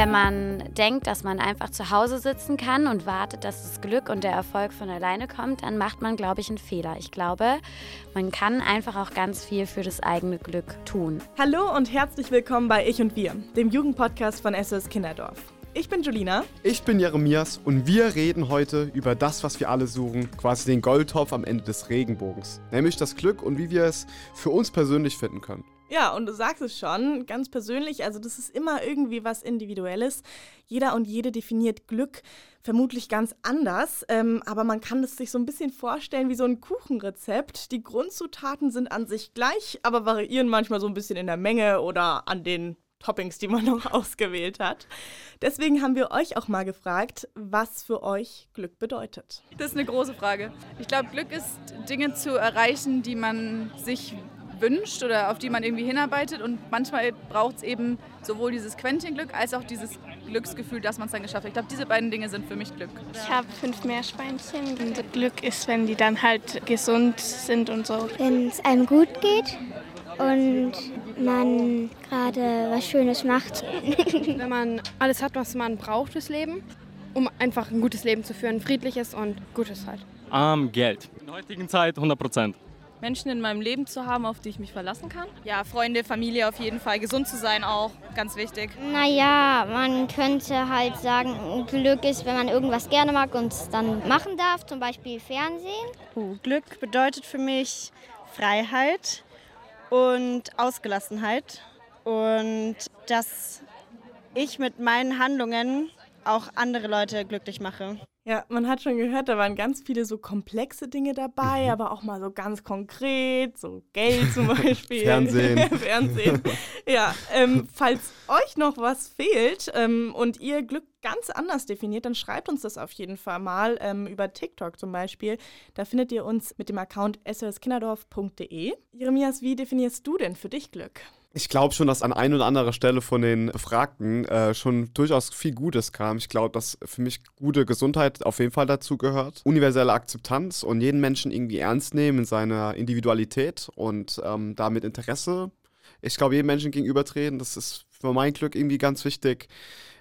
Wenn man denkt, dass man einfach zu Hause sitzen kann und wartet, dass das Glück und der Erfolg von alleine kommt, dann macht man, glaube ich, einen Fehler. Ich glaube, man kann einfach auch ganz viel für das eigene Glück tun. Hallo und herzlich willkommen bei Ich und Wir, dem Jugendpodcast von SOS Kinderdorf. Ich bin Julina. Ich bin Jeremias und wir reden heute über das, was wir alle suchen, quasi den Goldtopf am Ende des Regenbogens, nämlich das Glück und wie wir es für uns persönlich finden können. Ja, und du sagst es schon, ganz persönlich, also das ist immer irgendwie was Individuelles. Jeder und jede definiert Glück vermutlich ganz anders, ähm, aber man kann es sich so ein bisschen vorstellen wie so ein Kuchenrezept. Die Grundzutaten sind an sich gleich, aber variieren manchmal so ein bisschen in der Menge oder an den Toppings, die man noch ausgewählt hat. Deswegen haben wir euch auch mal gefragt, was für euch Glück bedeutet. Das ist eine große Frage. Ich glaube, Glück ist Dinge zu erreichen, die man sich wünscht oder auf die man irgendwie hinarbeitet. Und manchmal braucht es eben sowohl dieses Quäntchen-Glück als auch dieses Glücksgefühl, dass man es dann geschafft hat. Ich glaube, diese beiden Dinge sind für mich Glück. Ich habe fünf Meerschweinchen. Und Glück ist, wenn die dann halt gesund sind und so. Wenn es einem gut geht und man gerade was Schönes macht. Wenn man alles hat, was man braucht fürs Leben, um einfach ein gutes Leben zu führen, friedliches und gutes halt. Ähm, Geld. In der heutigen Zeit 100 Prozent. Menschen in meinem Leben zu haben, auf die ich mich verlassen kann. Ja, Freunde, Familie auf jeden Fall. Gesund zu sein auch, ganz wichtig. Naja, man könnte halt sagen, Glück ist, wenn man irgendwas gerne mag und es dann machen darf, zum Beispiel Fernsehen. Uh, Glück bedeutet für mich Freiheit und Ausgelassenheit und dass ich mit meinen Handlungen auch andere Leute glücklich mache. Ja, man hat schon gehört, da waren ganz viele so komplexe Dinge dabei, mhm. aber auch mal so ganz konkret, so Geld zum Beispiel. Fernsehen. Fernsehen. Ja, ähm, falls euch noch was fehlt ähm, und ihr Glück ganz anders definiert, dann schreibt uns das auf jeden Fall mal ähm, über TikTok zum Beispiel. Da findet ihr uns mit dem Account soskinderdorf.de. Jeremias, wie definierst du denn für dich Glück? Ich glaube schon, dass an ein oder anderer Stelle von den Befragten äh, schon durchaus viel Gutes kam. Ich glaube, dass für mich gute Gesundheit auf jeden Fall dazu gehört. Universelle Akzeptanz und jeden Menschen irgendwie ernst nehmen in seiner Individualität und ähm, damit Interesse. Ich glaube, jedem Menschen gegenübertreten, das ist für mein Glück irgendwie ganz wichtig.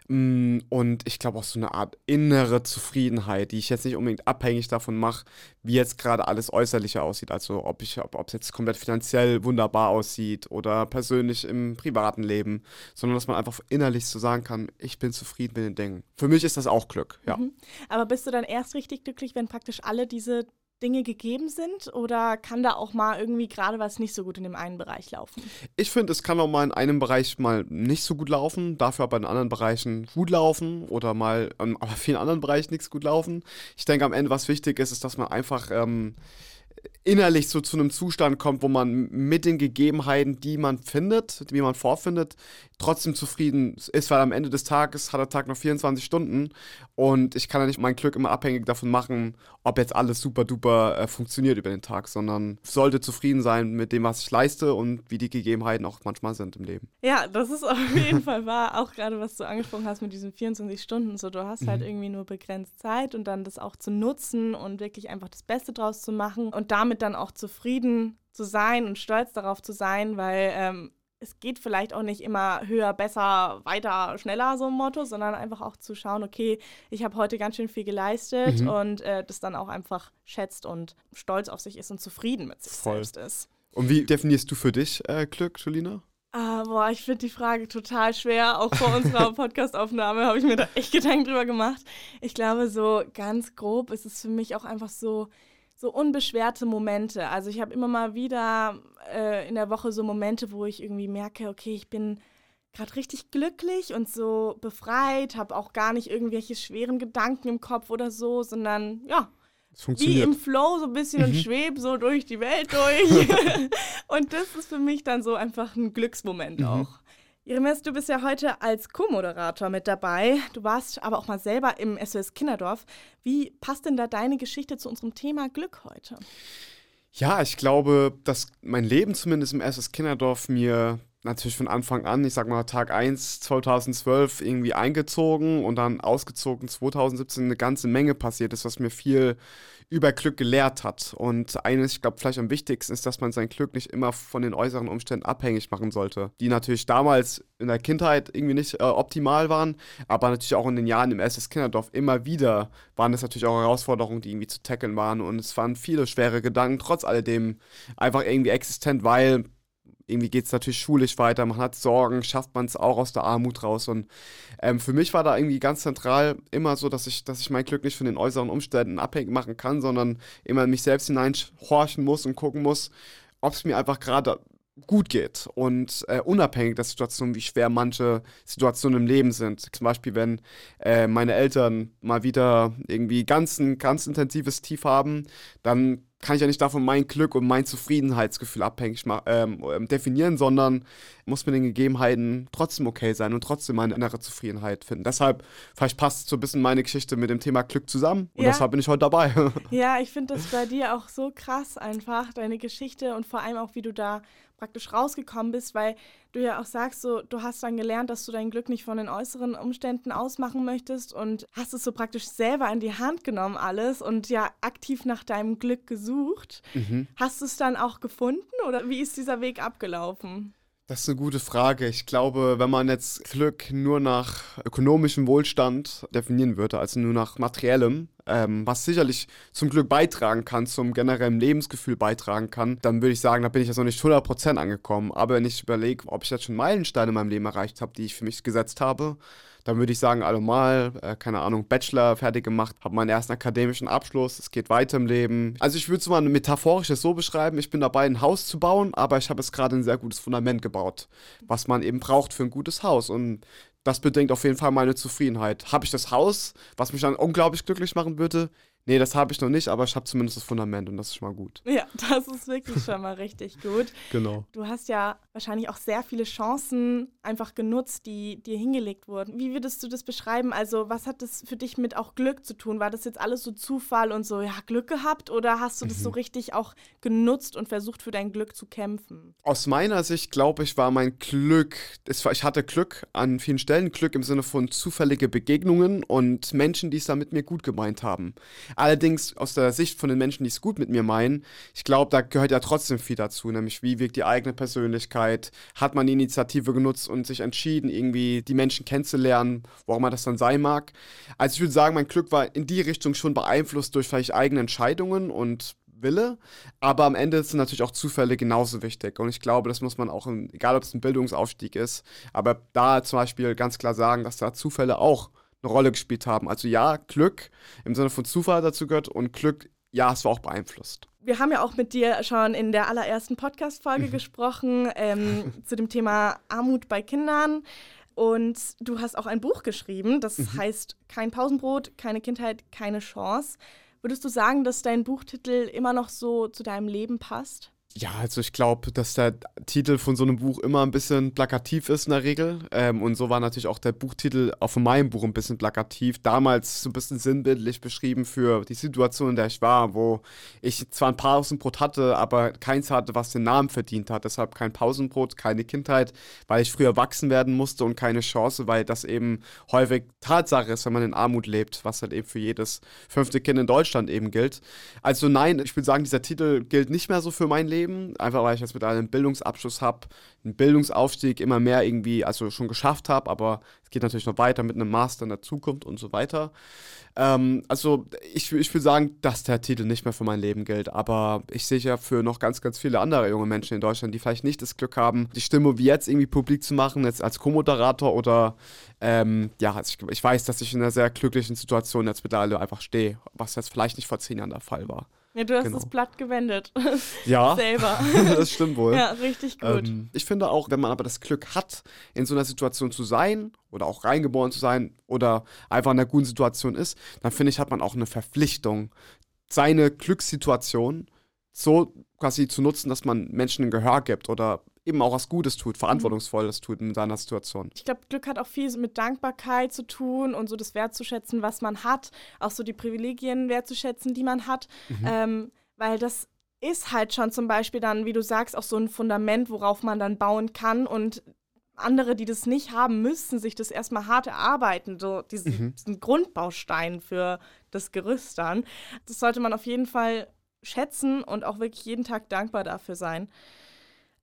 Mm, und ich glaube auch so eine Art innere Zufriedenheit, die ich jetzt nicht unbedingt abhängig davon mache, wie jetzt gerade alles äußerliche aussieht. Also ob ich, ob es jetzt komplett finanziell wunderbar aussieht oder persönlich im privaten Leben, sondern dass man einfach innerlich so sagen kann, ich bin zufrieden mit den Dingen. Für mich ist das auch Glück, ja. Mhm. Aber bist du dann erst richtig glücklich, wenn praktisch alle diese Dinge gegeben sind oder kann da auch mal irgendwie gerade was nicht so gut in dem einen Bereich laufen? Ich finde, es kann auch mal in einem Bereich mal nicht so gut laufen, dafür aber in anderen Bereichen gut laufen oder mal in vielen anderen Bereichen nichts gut laufen. Ich denke, am Ende, was wichtig ist, ist, dass man einfach ähm, innerlich so zu einem Zustand kommt, wo man mit den Gegebenheiten, die man findet, die man vorfindet, trotzdem zufrieden ist, weil am Ende des Tages hat der Tag noch 24 Stunden und ich kann ja nicht mein Glück immer abhängig davon machen, ob jetzt alles super duper äh, funktioniert über den Tag, sondern sollte zufrieden sein mit dem, was ich leiste und wie die Gegebenheiten auch manchmal sind im Leben. Ja, das ist auf jeden Fall wahr, auch gerade was du angesprochen hast mit diesen 24 Stunden, so du hast halt mhm. irgendwie nur begrenzt Zeit und dann das auch zu nutzen und wirklich einfach das Beste draus zu machen und damit dann auch zufrieden zu sein und stolz darauf zu sein, weil ähm, es geht vielleicht auch nicht immer höher, besser, weiter, schneller, so ein Motto, sondern einfach auch zu schauen, okay, ich habe heute ganz schön viel geleistet mhm. und äh, das dann auch einfach schätzt und stolz auf sich ist und zufrieden mit sich Voll. selbst ist. Und wie definierst du für dich äh, Glück, Julina? Ah, boah, ich finde die Frage total schwer. Auch vor unserer Podcastaufnahme habe ich mir da echt Gedanken drüber gemacht. Ich glaube, so ganz grob ist es für mich auch einfach so, so unbeschwerte Momente. Also ich habe immer mal wieder äh, in der Woche so Momente, wo ich irgendwie merke, okay, ich bin gerade richtig glücklich und so befreit, habe auch gar nicht irgendwelche schweren Gedanken im Kopf oder so, sondern ja, wie im Flow so ein bisschen mhm. und schweb so durch die Welt durch. und das ist für mich dann so einfach ein Glücksmoment mhm. auch. Jeremias, du bist ja heute als Co-Moderator mit dabei. Du warst aber auch mal selber im SOS Kinderdorf. Wie passt denn da deine Geschichte zu unserem Thema Glück heute? Ja, ich glaube, dass mein Leben zumindest im SOS Kinderdorf mir natürlich von Anfang an, ich sag mal Tag 1 2012 irgendwie eingezogen und dann ausgezogen 2017 eine ganze Menge passiert ist, was mir viel über Glück gelehrt hat. Und eines, ich glaube, vielleicht am wichtigsten ist, dass man sein Glück nicht immer von den äußeren Umständen abhängig machen sollte, die natürlich damals in der Kindheit irgendwie nicht äh, optimal waren, aber natürlich auch in den Jahren im SS Kinderdorf immer wieder waren es natürlich auch Herausforderungen, die irgendwie zu tackeln waren und es waren viele schwere Gedanken, trotz alledem einfach irgendwie existent, weil irgendwie geht es natürlich schulisch weiter, man hat Sorgen, schafft man es auch aus der Armut raus. Und ähm, für mich war da irgendwie ganz zentral immer so, dass ich, dass ich mein Glück nicht von den äußeren Umständen abhängig machen kann, sondern immer in mich selbst hineinhorchen muss und gucken muss, ob es mir einfach gerade gut geht und äh, unabhängig der Situation, wie schwer manche Situationen im Leben sind. Zum Beispiel, wenn äh, meine Eltern mal wieder irgendwie ganz ein ganz intensives Tief haben, dann kann ich ja nicht davon mein Glück und mein Zufriedenheitsgefühl abhängig ähm, ähm, definieren, sondern muss mit den Gegebenheiten trotzdem okay sein und trotzdem meine innere Zufriedenheit finden. Deshalb, vielleicht passt so ein bisschen meine Geschichte mit dem Thema Glück zusammen und ja. deshalb bin ich heute dabei. Ja, ich finde das bei dir auch so krass einfach, deine Geschichte und vor allem auch, wie du da praktisch rausgekommen bist, weil du ja auch sagst, so, du hast dann gelernt, dass du dein Glück nicht von den äußeren Umständen ausmachen möchtest und hast es so praktisch selber in die Hand genommen alles und ja aktiv nach deinem Glück gesucht. Mhm. Hast du es dann auch gefunden oder wie ist dieser Weg abgelaufen? Das ist eine gute Frage. Ich glaube, wenn man jetzt Glück nur nach ökonomischem Wohlstand definieren würde, also nur nach materiellem, ähm, was sicherlich zum Glück beitragen kann, zum generellen Lebensgefühl beitragen kann, dann würde ich sagen, da bin ich jetzt noch nicht 100% angekommen. Aber wenn ich überlege, ob ich jetzt schon Meilensteine in meinem Leben erreicht habe, die ich für mich gesetzt habe, dann würde ich sagen, allemal, äh, keine Ahnung, Bachelor fertig gemacht, habe meinen ersten akademischen Abschluss, es geht weiter im Leben. Also ich würde es mal metaphorisch so beschreiben, ich bin dabei, ein Haus zu bauen, aber ich habe jetzt gerade ein sehr gutes Fundament gebaut, was man eben braucht für ein gutes Haus. Und das bedingt auf jeden Fall meine Zufriedenheit. Habe ich das Haus, was mich dann unglaublich glücklich machen würde? Nee, das habe ich noch nicht, aber ich habe zumindest das Fundament und das ist schon mal gut. Ja, das ist wirklich schon mal richtig gut. Genau. Du hast ja wahrscheinlich auch sehr viele Chancen einfach genutzt, die dir hingelegt wurden. Wie würdest du das beschreiben? Also, was hat das für dich mit auch Glück zu tun? War das jetzt alles so Zufall und so, ja, Glück gehabt oder hast du das mhm. so richtig auch genutzt und versucht, für dein Glück zu kämpfen? Aus meiner Sicht, glaube ich, war mein Glück, war, ich hatte Glück an vielen Stellen, Glück im Sinne von zufällige Begegnungen und Menschen, die es da mit mir gut gemeint haben. Allerdings aus der Sicht von den Menschen, die es gut mit mir meinen, ich glaube, da gehört ja trotzdem viel dazu, nämlich wie wirkt die eigene Persönlichkeit, hat man die Initiative genutzt und sich entschieden, irgendwie die Menschen kennenzulernen, warum man das dann sein mag. Also ich würde sagen, mein Glück war in die Richtung schon beeinflusst durch vielleicht eigene Entscheidungen und Wille, aber am Ende sind natürlich auch Zufälle genauso wichtig. Und ich glaube, das muss man auch, in, egal ob es ein Bildungsaufstieg ist, aber da zum Beispiel ganz klar sagen, dass da Zufälle auch eine Rolle gespielt haben. Also ja, Glück im Sinne von Zufall dazu gehört und Glück, ja, es war auch beeinflusst. Wir haben ja auch mit dir schon in der allerersten Podcast-Folge mhm. gesprochen ähm, zu dem Thema Armut bei Kindern. Und du hast auch ein Buch geschrieben, das mhm. heißt Kein Pausenbrot, keine Kindheit, keine Chance. Würdest du sagen, dass dein Buchtitel immer noch so zu deinem Leben passt? Ja, also ich glaube, dass der Titel von so einem Buch immer ein bisschen plakativ ist in der Regel. Ähm, und so war natürlich auch der Buchtitel von meinem Buch ein bisschen plakativ. Damals so ein bisschen sinnbildlich beschrieben für die Situation, in der ich war, wo ich zwar ein Pausenbrot hatte, aber keins hatte, was den Namen verdient hat. Deshalb kein Pausenbrot, keine Kindheit, weil ich früher wachsen werden musste und keine Chance, weil das eben häufig Tatsache ist, wenn man in Armut lebt, was halt eben für jedes fünfte Kind in Deutschland eben gilt. Also nein, ich würde sagen, dieser Titel gilt nicht mehr so für mein Leben. Leben, einfach weil ich jetzt mit einem Bildungsabschluss habe, einen Bildungsaufstieg immer mehr irgendwie, also schon geschafft habe, aber es geht natürlich noch weiter mit einem Master in der Zukunft und so weiter. Ähm, also ich, ich würde sagen, dass der Titel nicht mehr für mein Leben gilt, aber ich sehe ja für noch ganz, ganz viele andere junge Menschen in Deutschland, die vielleicht nicht das Glück haben, die Stimme wie jetzt irgendwie publik zu machen, jetzt als Co-Moderator oder ähm, ja, also ich, ich weiß, dass ich in einer sehr glücklichen Situation jetzt mittlerweile einfach stehe, was jetzt vielleicht nicht vor zehn Jahren der Fall war. Ja, du hast genau. das Blatt gewendet. Ja. Selber. das stimmt wohl. Ja, richtig gut. Ähm, ich finde auch, wenn man aber das Glück hat, in so einer Situation zu sein oder auch reingeboren zu sein oder einfach in einer guten Situation ist, dann finde ich, hat man auch eine Verpflichtung, seine Glückssituation so quasi zu nutzen, dass man Menschen ein Gehör gibt oder eben auch was Gutes tut, Verantwortungsvolles tut in seiner Situation. Ich glaube, Glück hat auch viel mit Dankbarkeit zu tun und so das wertzuschätzen, was man hat, auch so die Privilegien wertzuschätzen, die man hat, mhm. ähm, weil das ist halt schon zum Beispiel dann, wie du sagst, auch so ein Fundament, worauf man dann bauen kann und andere, die das nicht haben, müssten sich das erstmal hart erarbeiten, so diesen, mhm. diesen Grundbaustein für das Gerüst dann. Das sollte man auf jeden Fall schätzen und auch wirklich jeden Tag dankbar dafür sein.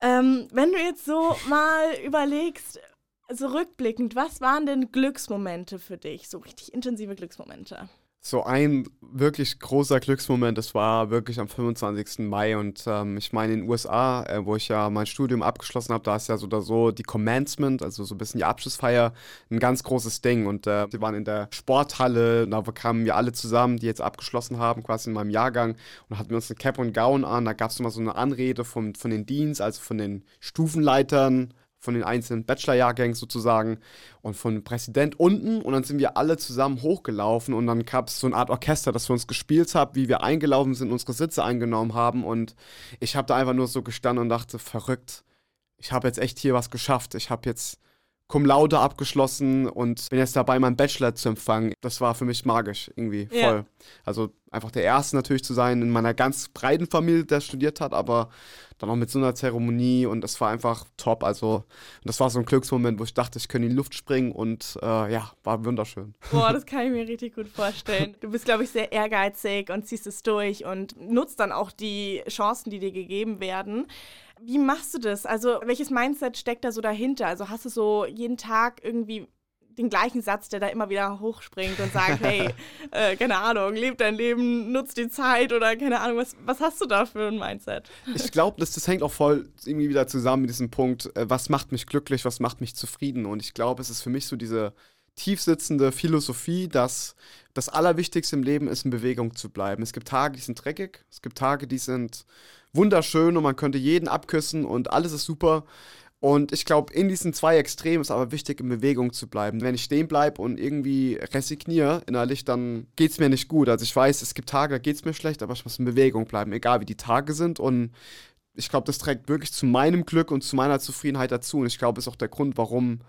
Ähm, wenn du jetzt so mal überlegst, so rückblickend, was waren denn Glücksmomente für dich? So richtig intensive Glücksmomente? So ein wirklich großer Glücksmoment, das war wirklich am 25. Mai und ähm, ich meine in den USA, äh, wo ich ja mein Studium abgeschlossen habe, da ist ja so oder so die Commencement, also so ein bisschen die Abschlussfeier, ein ganz großes Ding und äh, wir waren in der Sporthalle, da kamen wir alle zusammen, die jetzt abgeschlossen haben, quasi in meinem Jahrgang und hatten wir uns eine Cap und Gown an, da gab es immer so eine Anrede von, von den Deans, also von den Stufenleitern von den einzelnen Bachelor-Jahrgängen sozusagen und von Präsident unten. Und dann sind wir alle zusammen hochgelaufen und dann gab es so eine Art Orchester, das für uns gespielt hat, wie wir eingelaufen sind, unsere Sitze eingenommen haben. Und ich habe da einfach nur so gestanden und dachte, verrückt, ich habe jetzt echt hier was geschafft, ich habe jetzt Cum Laude abgeschlossen und bin jetzt dabei, meinen Bachelor zu empfangen. Das war für mich magisch, irgendwie voll. Ja. Also einfach der Erste natürlich zu sein in meiner ganz breiten Familie, der studiert hat, aber dann auch mit so einer Zeremonie und das war einfach top. Also das war so ein Glücksmoment, wo ich dachte, ich könnte in die Luft springen und äh, ja, war wunderschön. Boah, das kann ich mir richtig gut vorstellen. Du bist, glaube ich, sehr ehrgeizig und ziehst es durch und nutzt dann auch die Chancen, die dir gegeben werden. Wie machst du das? Also, welches Mindset steckt da so dahinter? Also, hast du so jeden Tag irgendwie den gleichen Satz, der da immer wieder hochspringt und sagt, hey, äh, keine Ahnung, leb dein Leben, nutz die Zeit oder keine Ahnung, was, was hast du da für ein Mindset? Ich glaube, das, das hängt auch voll irgendwie wieder zusammen mit diesem Punkt, äh, was macht mich glücklich, was macht mich zufrieden und ich glaube, es ist für mich so diese tiefsitzende Philosophie, dass das Allerwichtigste im Leben ist, in Bewegung zu bleiben. Es gibt Tage, die sind dreckig, es gibt Tage, die sind wunderschön und man könnte jeden abküssen und alles ist super. Und ich glaube, in diesen zwei Extremen ist aber wichtig, in Bewegung zu bleiben. Wenn ich stehen bleibe und irgendwie resigniere innerlich, dann geht es mir nicht gut. Also ich weiß, es gibt Tage, da geht es mir schlecht, aber ich muss in Bewegung bleiben, egal wie die Tage sind. Und ich glaube, das trägt wirklich zu meinem Glück und zu meiner Zufriedenheit dazu. Und ich glaube, ist auch der Grund, warum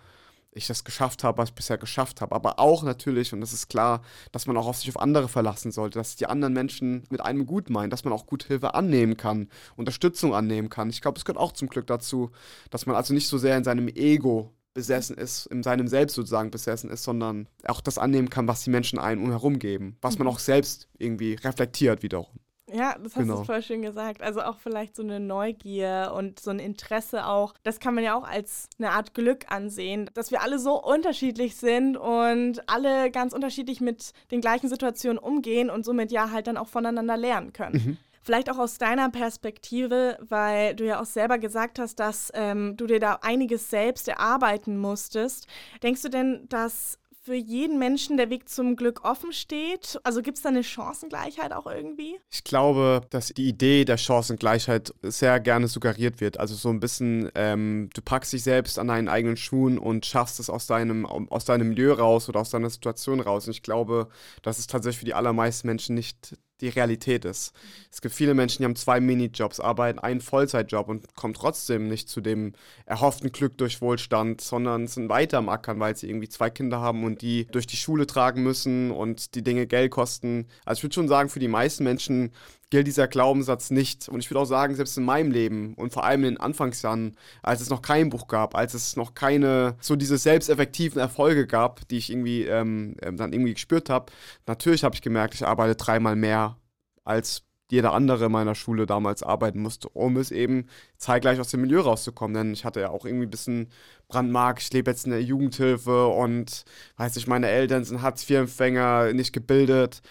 ich das geschafft habe, was ich bisher geschafft habe. Aber auch natürlich, und das ist klar, dass man auch auf sich auf andere verlassen sollte, dass die anderen Menschen mit einem gut meinen, dass man auch gut Hilfe annehmen kann, Unterstützung annehmen kann. Ich glaube, es gehört auch zum Glück dazu, dass man also nicht so sehr in seinem Ego besessen ist, in seinem Selbst sozusagen besessen ist, sondern auch das annehmen kann, was die Menschen einem umherum geben, was man auch selbst irgendwie reflektiert wiederum. Ja, das hast genau. du voll schön gesagt. Also auch vielleicht so eine Neugier und so ein Interesse auch. Das kann man ja auch als eine Art Glück ansehen, dass wir alle so unterschiedlich sind und alle ganz unterschiedlich mit den gleichen Situationen umgehen und somit ja halt dann auch voneinander lernen können. Mhm. Vielleicht auch aus deiner Perspektive, weil du ja auch selber gesagt hast, dass ähm, du dir da einiges selbst erarbeiten musstest. Denkst du denn, dass für jeden Menschen der Weg zum Glück offen steht? Also gibt es da eine Chancengleichheit auch irgendwie? Ich glaube, dass die Idee der Chancengleichheit sehr gerne suggeriert wird. Also so ein bisschen, ähm, du packst dich selbst an deinen eigenen Schuhen und schaffst es aus deinem, aus deinem Milieu raus oder aus deiner Situation raus. Und ich glaube, das ist tatsächlich für die allermeisten Menschen nicht die Realität ist. Es gibt viele Menschen, die haben zwei Minijobs, arbeiten einen Vollzeitjob und kommen trotzdem nicht zu dem erhofften Glück durch Wohlstand, sondern sind weiter am Ackern, weil sie irgendwie zwei Kinder haben und die durch die Schule tragen müssen und die Dinge Geld kosten. Also ich würde schon sagen, für die meisten Menschen gilt dieser Glaubenssatz nicht. Und ich würde auch sagen, selbst in meinem Leben und vor allem in den Anfangsjahren, als es noch kein Buch gab, als es noch keine so diese selbsteffektiven Erfolge gab, die ich irgendwie ähm, ähm dann irgendwie gespürt habe, natürlich habe ich gemerkt, ich arbeite dreimal mehr als jeder andere in meiner Schule damals arbeiten musste, um es eben zeitgleich aus dem Milieu rauszukommen. Denn ich hatte ja auch irgendwie ein bisschen Brandmark, ich lebe jetzt in der Jugendhilfe und weiß ich, meine Eltern sind Hartz-IV-Empfänger, nicht gebildet,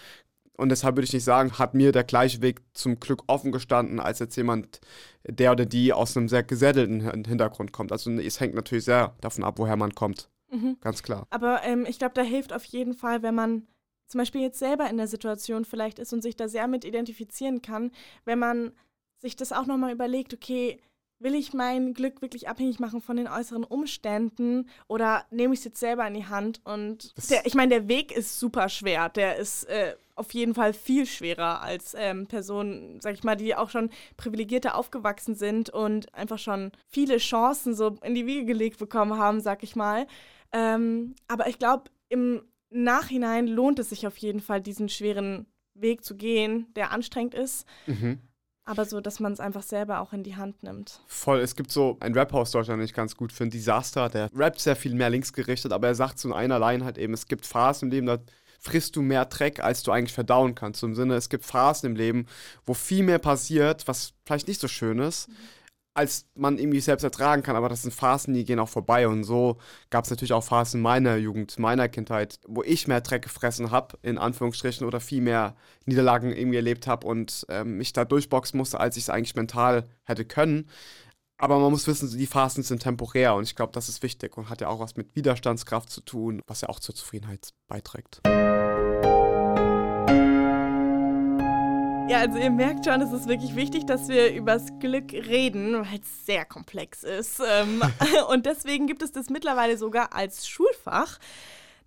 und deshalb würde ich nicht sagen, hat mir der gleiche Weg zum Glück offen gestanden, als jetzt jemand, der oder die aus einem sehr gesättelten Hintergrund kommt. Also es hängt natürlich sehr davon ab, woher man kommt. Mhm. Ganz klar. Aber ähm, ich glaube, da hilft auf jeden Fall, wenn man zum Beispiel jetzt selber in der Situation vielleicht ist und sich da sehr mit identifizieren kann, wenn man sich das auch nochmal überlegt, okay, will ich mein Glück wirklich abhängig machen von den äußeren Umständen oder nehme ich es jetzt selber in die Hand? Und der, ich meine, der Weg ist super schwer. Der ist äh, auf jeden Fall viel schwerer als ähm, Personen, sag ich mal, die auch schon privilegierter aufgewachsen sind und einfach schon viele Chancen so in die Wiege gelegt bekommen haben, sag ich mal. Ähm, aber ich glaube, im Nachhinein lohnt es sich auf jeden Fall, diesen schweren Weg zu gehen, der anstrengend ist. Mhm. Aber so, dass man es einfach selber auch in die Hand nimmt. Voll, es gibt so ein Rapper aus Deutschland, den ich ganz gut finde, Disaster, der rappt sehr viel mehr links gerichtet, aber er sagt so in einer Line halt eben, es gibt Phasen im Leben, da frisst du mehr Dreck, als du eigentlich verdauen kannst. Im Sinne, es gibt Phasen im Leben, wo viel mehr passiert, was vielleicht nicht so schön ist. Als man irgendwie selbst ertragen kann. Aber das sind Phasen, die gehen auch vorbei. Und so gab es natürlich auch Phasen meiner Jugend, meiner Kindheit, wo ich mehr Dreck gefressen habe, in Anführungsstrichen, oder viel mehr Niederlagen irgendwie erlebt habe und ähm, mich da durchboxen musste, als ich es eigentlich mental hätte können. Aber man muss wissen, die Phasen sind temporär und ich glaube, das ist wichtig und hat ja auch was mit Widerstandskraft zu tun, was ja auch zur Zufriedenheit beiträgt. Ja, also ihr merkt schon, es ist wirklich wichtig, dass wir übers Glück reden, weil es sehr komplex ist. Ähm, und deswegen gibt es das mittlerweile sogar als Schulfach.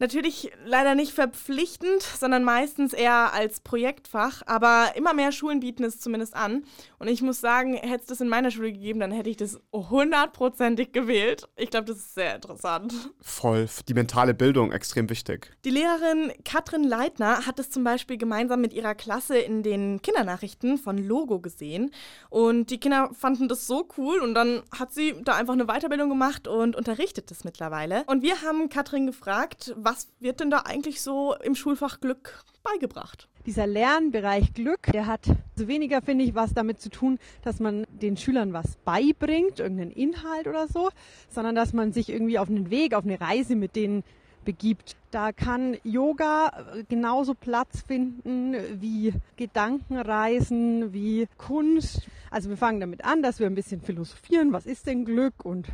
Natürlich leider nicht verpflichtend, sondern meistens eher als Projektfach. Aber immer mehr Schulen bieten es zumindest an. Und ich muss sagen, hätte es das in meiner Schule gegeben, dann hätte ich das hundertprozentig gewählt. Ich glaube, das ist sehr interessant. Voll. Die mentale Bildung extrem wichtig. Die Lehrerin Katrin Leitner hat es zum Beispiel gemeinsam mit ihrer Klasse in den Kindernachrichten von Logo gesehen. Und die Kinder fanden das so cool. Und dann hat sie da einfach eine Weiterbildung gemacht und unterrichtet das mittlerweile. Und wir haben Katrin gefragt, was was wird denn da eigentlich so im Schulfach Glück beigebracht? Dieser Lernbereich Glück, der hat so weniger, finde ich, was damit zu tun, dass man den Schülern was beibringt, irgendeinen Inhalt oder so, sondern dass man sich irgendwie auf einen Weg, auf eine Reise mit denen begibt. Da kann Yoga genauso Platz finden wie Gedankenreisen, wie Kunst. Also wir fangen damit an, dass wir ein bisschen philosophieren, was ist denn Glück und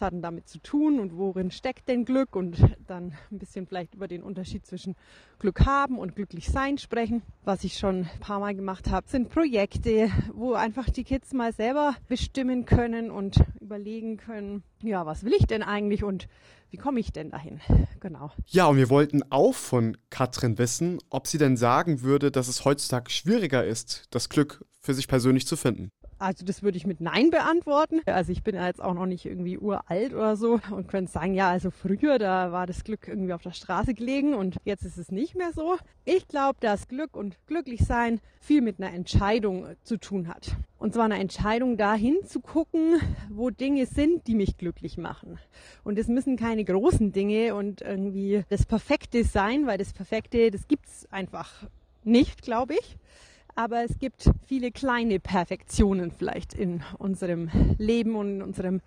was hat denn damit zu tun und worin steckt denn Glück und dann ein bisschen vielleicht über den Unterschied zwischen Glück haben und glücklich sein sprechen. Was ich schon ein paar Mal gemacht habe, sind Projekte, wo einfach die Kids mal selber bestimmen können und überlegen können, ja, was will ich denn eigentlich und wie komme ich denn dahin? Genau. Ja, und wir wollten auch von Katrin wissen, ob sie denn sagen würde, dass es heutzutage schwieriger ist, das Glück für sich persönlich zu finden. Also das würde ich mit Nein beantworten. Also ich bin ja jetzt auch noch nicht irgendwie uralt oder so und könnte sagen, ja, also früher, da war das Glück irgendwie auf der Straße gelegen und jetzt ist es nicht mehr so. Ich glaube, dass Glück und Glücklichsein viel mit einer Entscheidung zu tun hat. Und zwar eine Entscheidung dahin zu gucken, wo Dinge sind, die mich glücklich machen. Und es müssen keine großen Dinge und irgendwie das Perfekte sein, weil das Perfekte, das gibt's einfach nicht, glaube ich aber es gibt viele kleine Perfektionen vielleicht in unserem Leben und in unserem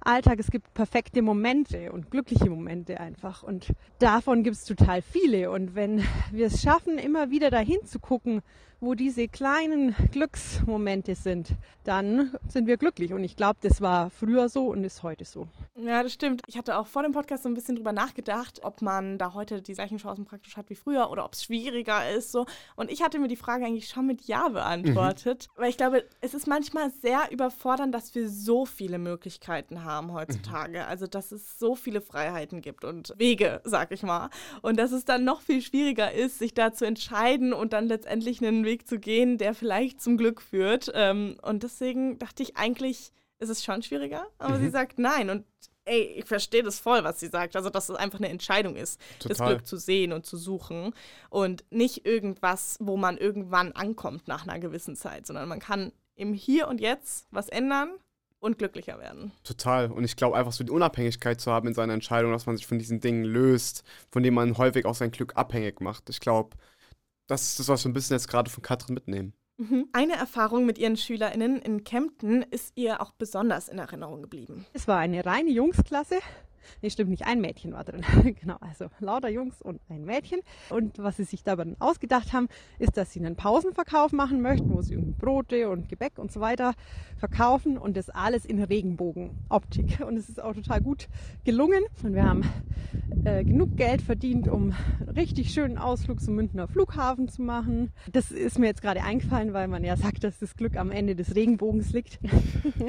Alltag. Es gibt perfekte Momente und glückliche Momente einfach. Und davon gibt es total viele. Und wenn wir es schaffen, immer wieder dahin zu gucken, wo diese kleinen Glücksmomente sind, dann sind wir glücklich. Und ich glaube, das war früher so und ist heute so. Ja, das stimmt. Ich hatte auch vor dem Podcast so ein bisschen drüber nachgedacht, ob man da heute die gleichen Chancen praktisch hat wie früher oder ob es schwieriger ist. So. Und ich hatte mir die Frage eigentlich schon mit Ja beantwortet, mhm. weil ich glaube, es ist manchmal sehr überfordernd, dass wir so viele Möglichkeiten haben heutzutage. Mhm. Also, dass es so viele Freiheiten gibt und Wege, sag ich mal. Und dass es dann noch viel schwieriger ist, sich da zu entscheiden und dann letztendlich einen Weg zu gehen, der vielleicht zum Glück führt. Ähm, und deswegen dachte ich eigentlich, ist es schon schwieriger, aber mhm. sie sagt nein. Und ey, ich verstehe das voll, was sie sagt. Also, dass es einfach eine Entscheidung ist, Total. das Glück zu sehen und zu suchen. Und nicht irgendwas, wo man irgendwann ankommt nach einer gewissen Zeit, sondern man kann im Hier und Jetzt was ändern und glücklicher werden. Total. Und ich glaube einfach so die Unabhängigkeit zu haben in seiner Entscheidung, dass man sich von diesen Dingen löst, von denen man häufig auch sein Glück abhängig macht. Ich glaube, das ist das, was wir ein bisschen jetzt gerade von Katrin mitnehmen. Mhm. Eine Erfahrung mit ihren SchülerInnen in Kempten ist ihr auch besonders in Erinnerung geblieben. Es war eine reine Jungsklasse Nee, stimmt nicht, ein Mädchen war drin. genau, also lauter Jungs und ein Mädchen. Und was sie sich dabei dann ausgedacht haben, ist, dass sie einen Pausenverkauf machen möchten, wo sie Brote und Gebäck und so weiter verkaufen und das alles in Regenbogenoptik. Und es ist auch total gut gelungen. Und wir haben äh, genug Geld verdient, um einen richtig schönen Ausflug zum Münchner Flughafen zu machen. Das ist mir jetzt gerade eingefallen, weil man ja sagt, dass das Glück am Ende des Regenbogens liegt.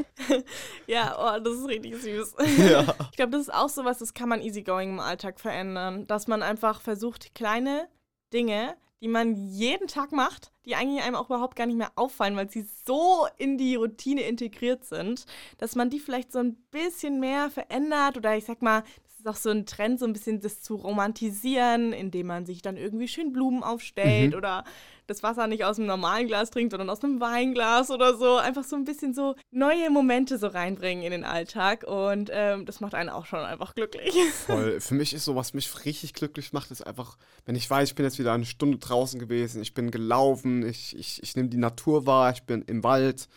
ja, oh, das ist richtig süß. Ja. Ich glaube, das ist auch auch sowas, das kann man easygoing im Alltag verändern. Dass man einfach versucht, kleine Dinge, die man jeden Tag macht, die eigentlich einem auch überhaupt gar nicht mehr auffallen, weil sie so in die Routine integriert sind, dass man die vielleicht so ein bisschen mehr verändert oder ich sag mal, ist auch so ein Trend, so ein bisschen das zu romantisieren, indem man sich dann irgendwie schön Blumen aufstellt mhm. oder das Wasser nicht aus einem normalen Glas trinkt, sondern aus einem Weinglas oder so. Einfach so ein bisschen so neue Momente so reinbringen in den Alltag und ähm, das macht einen auch schon einfach glücklich. Voll. Für mich ist so, was mich richtig glücklich macht, ist einfach, wenn ich weiß, ich bin jetzt wieder eine Stunde draußen gewesen, ich bin gelaufen, ich, ich, ich nehme die Natur wahr, ich bin im Wald.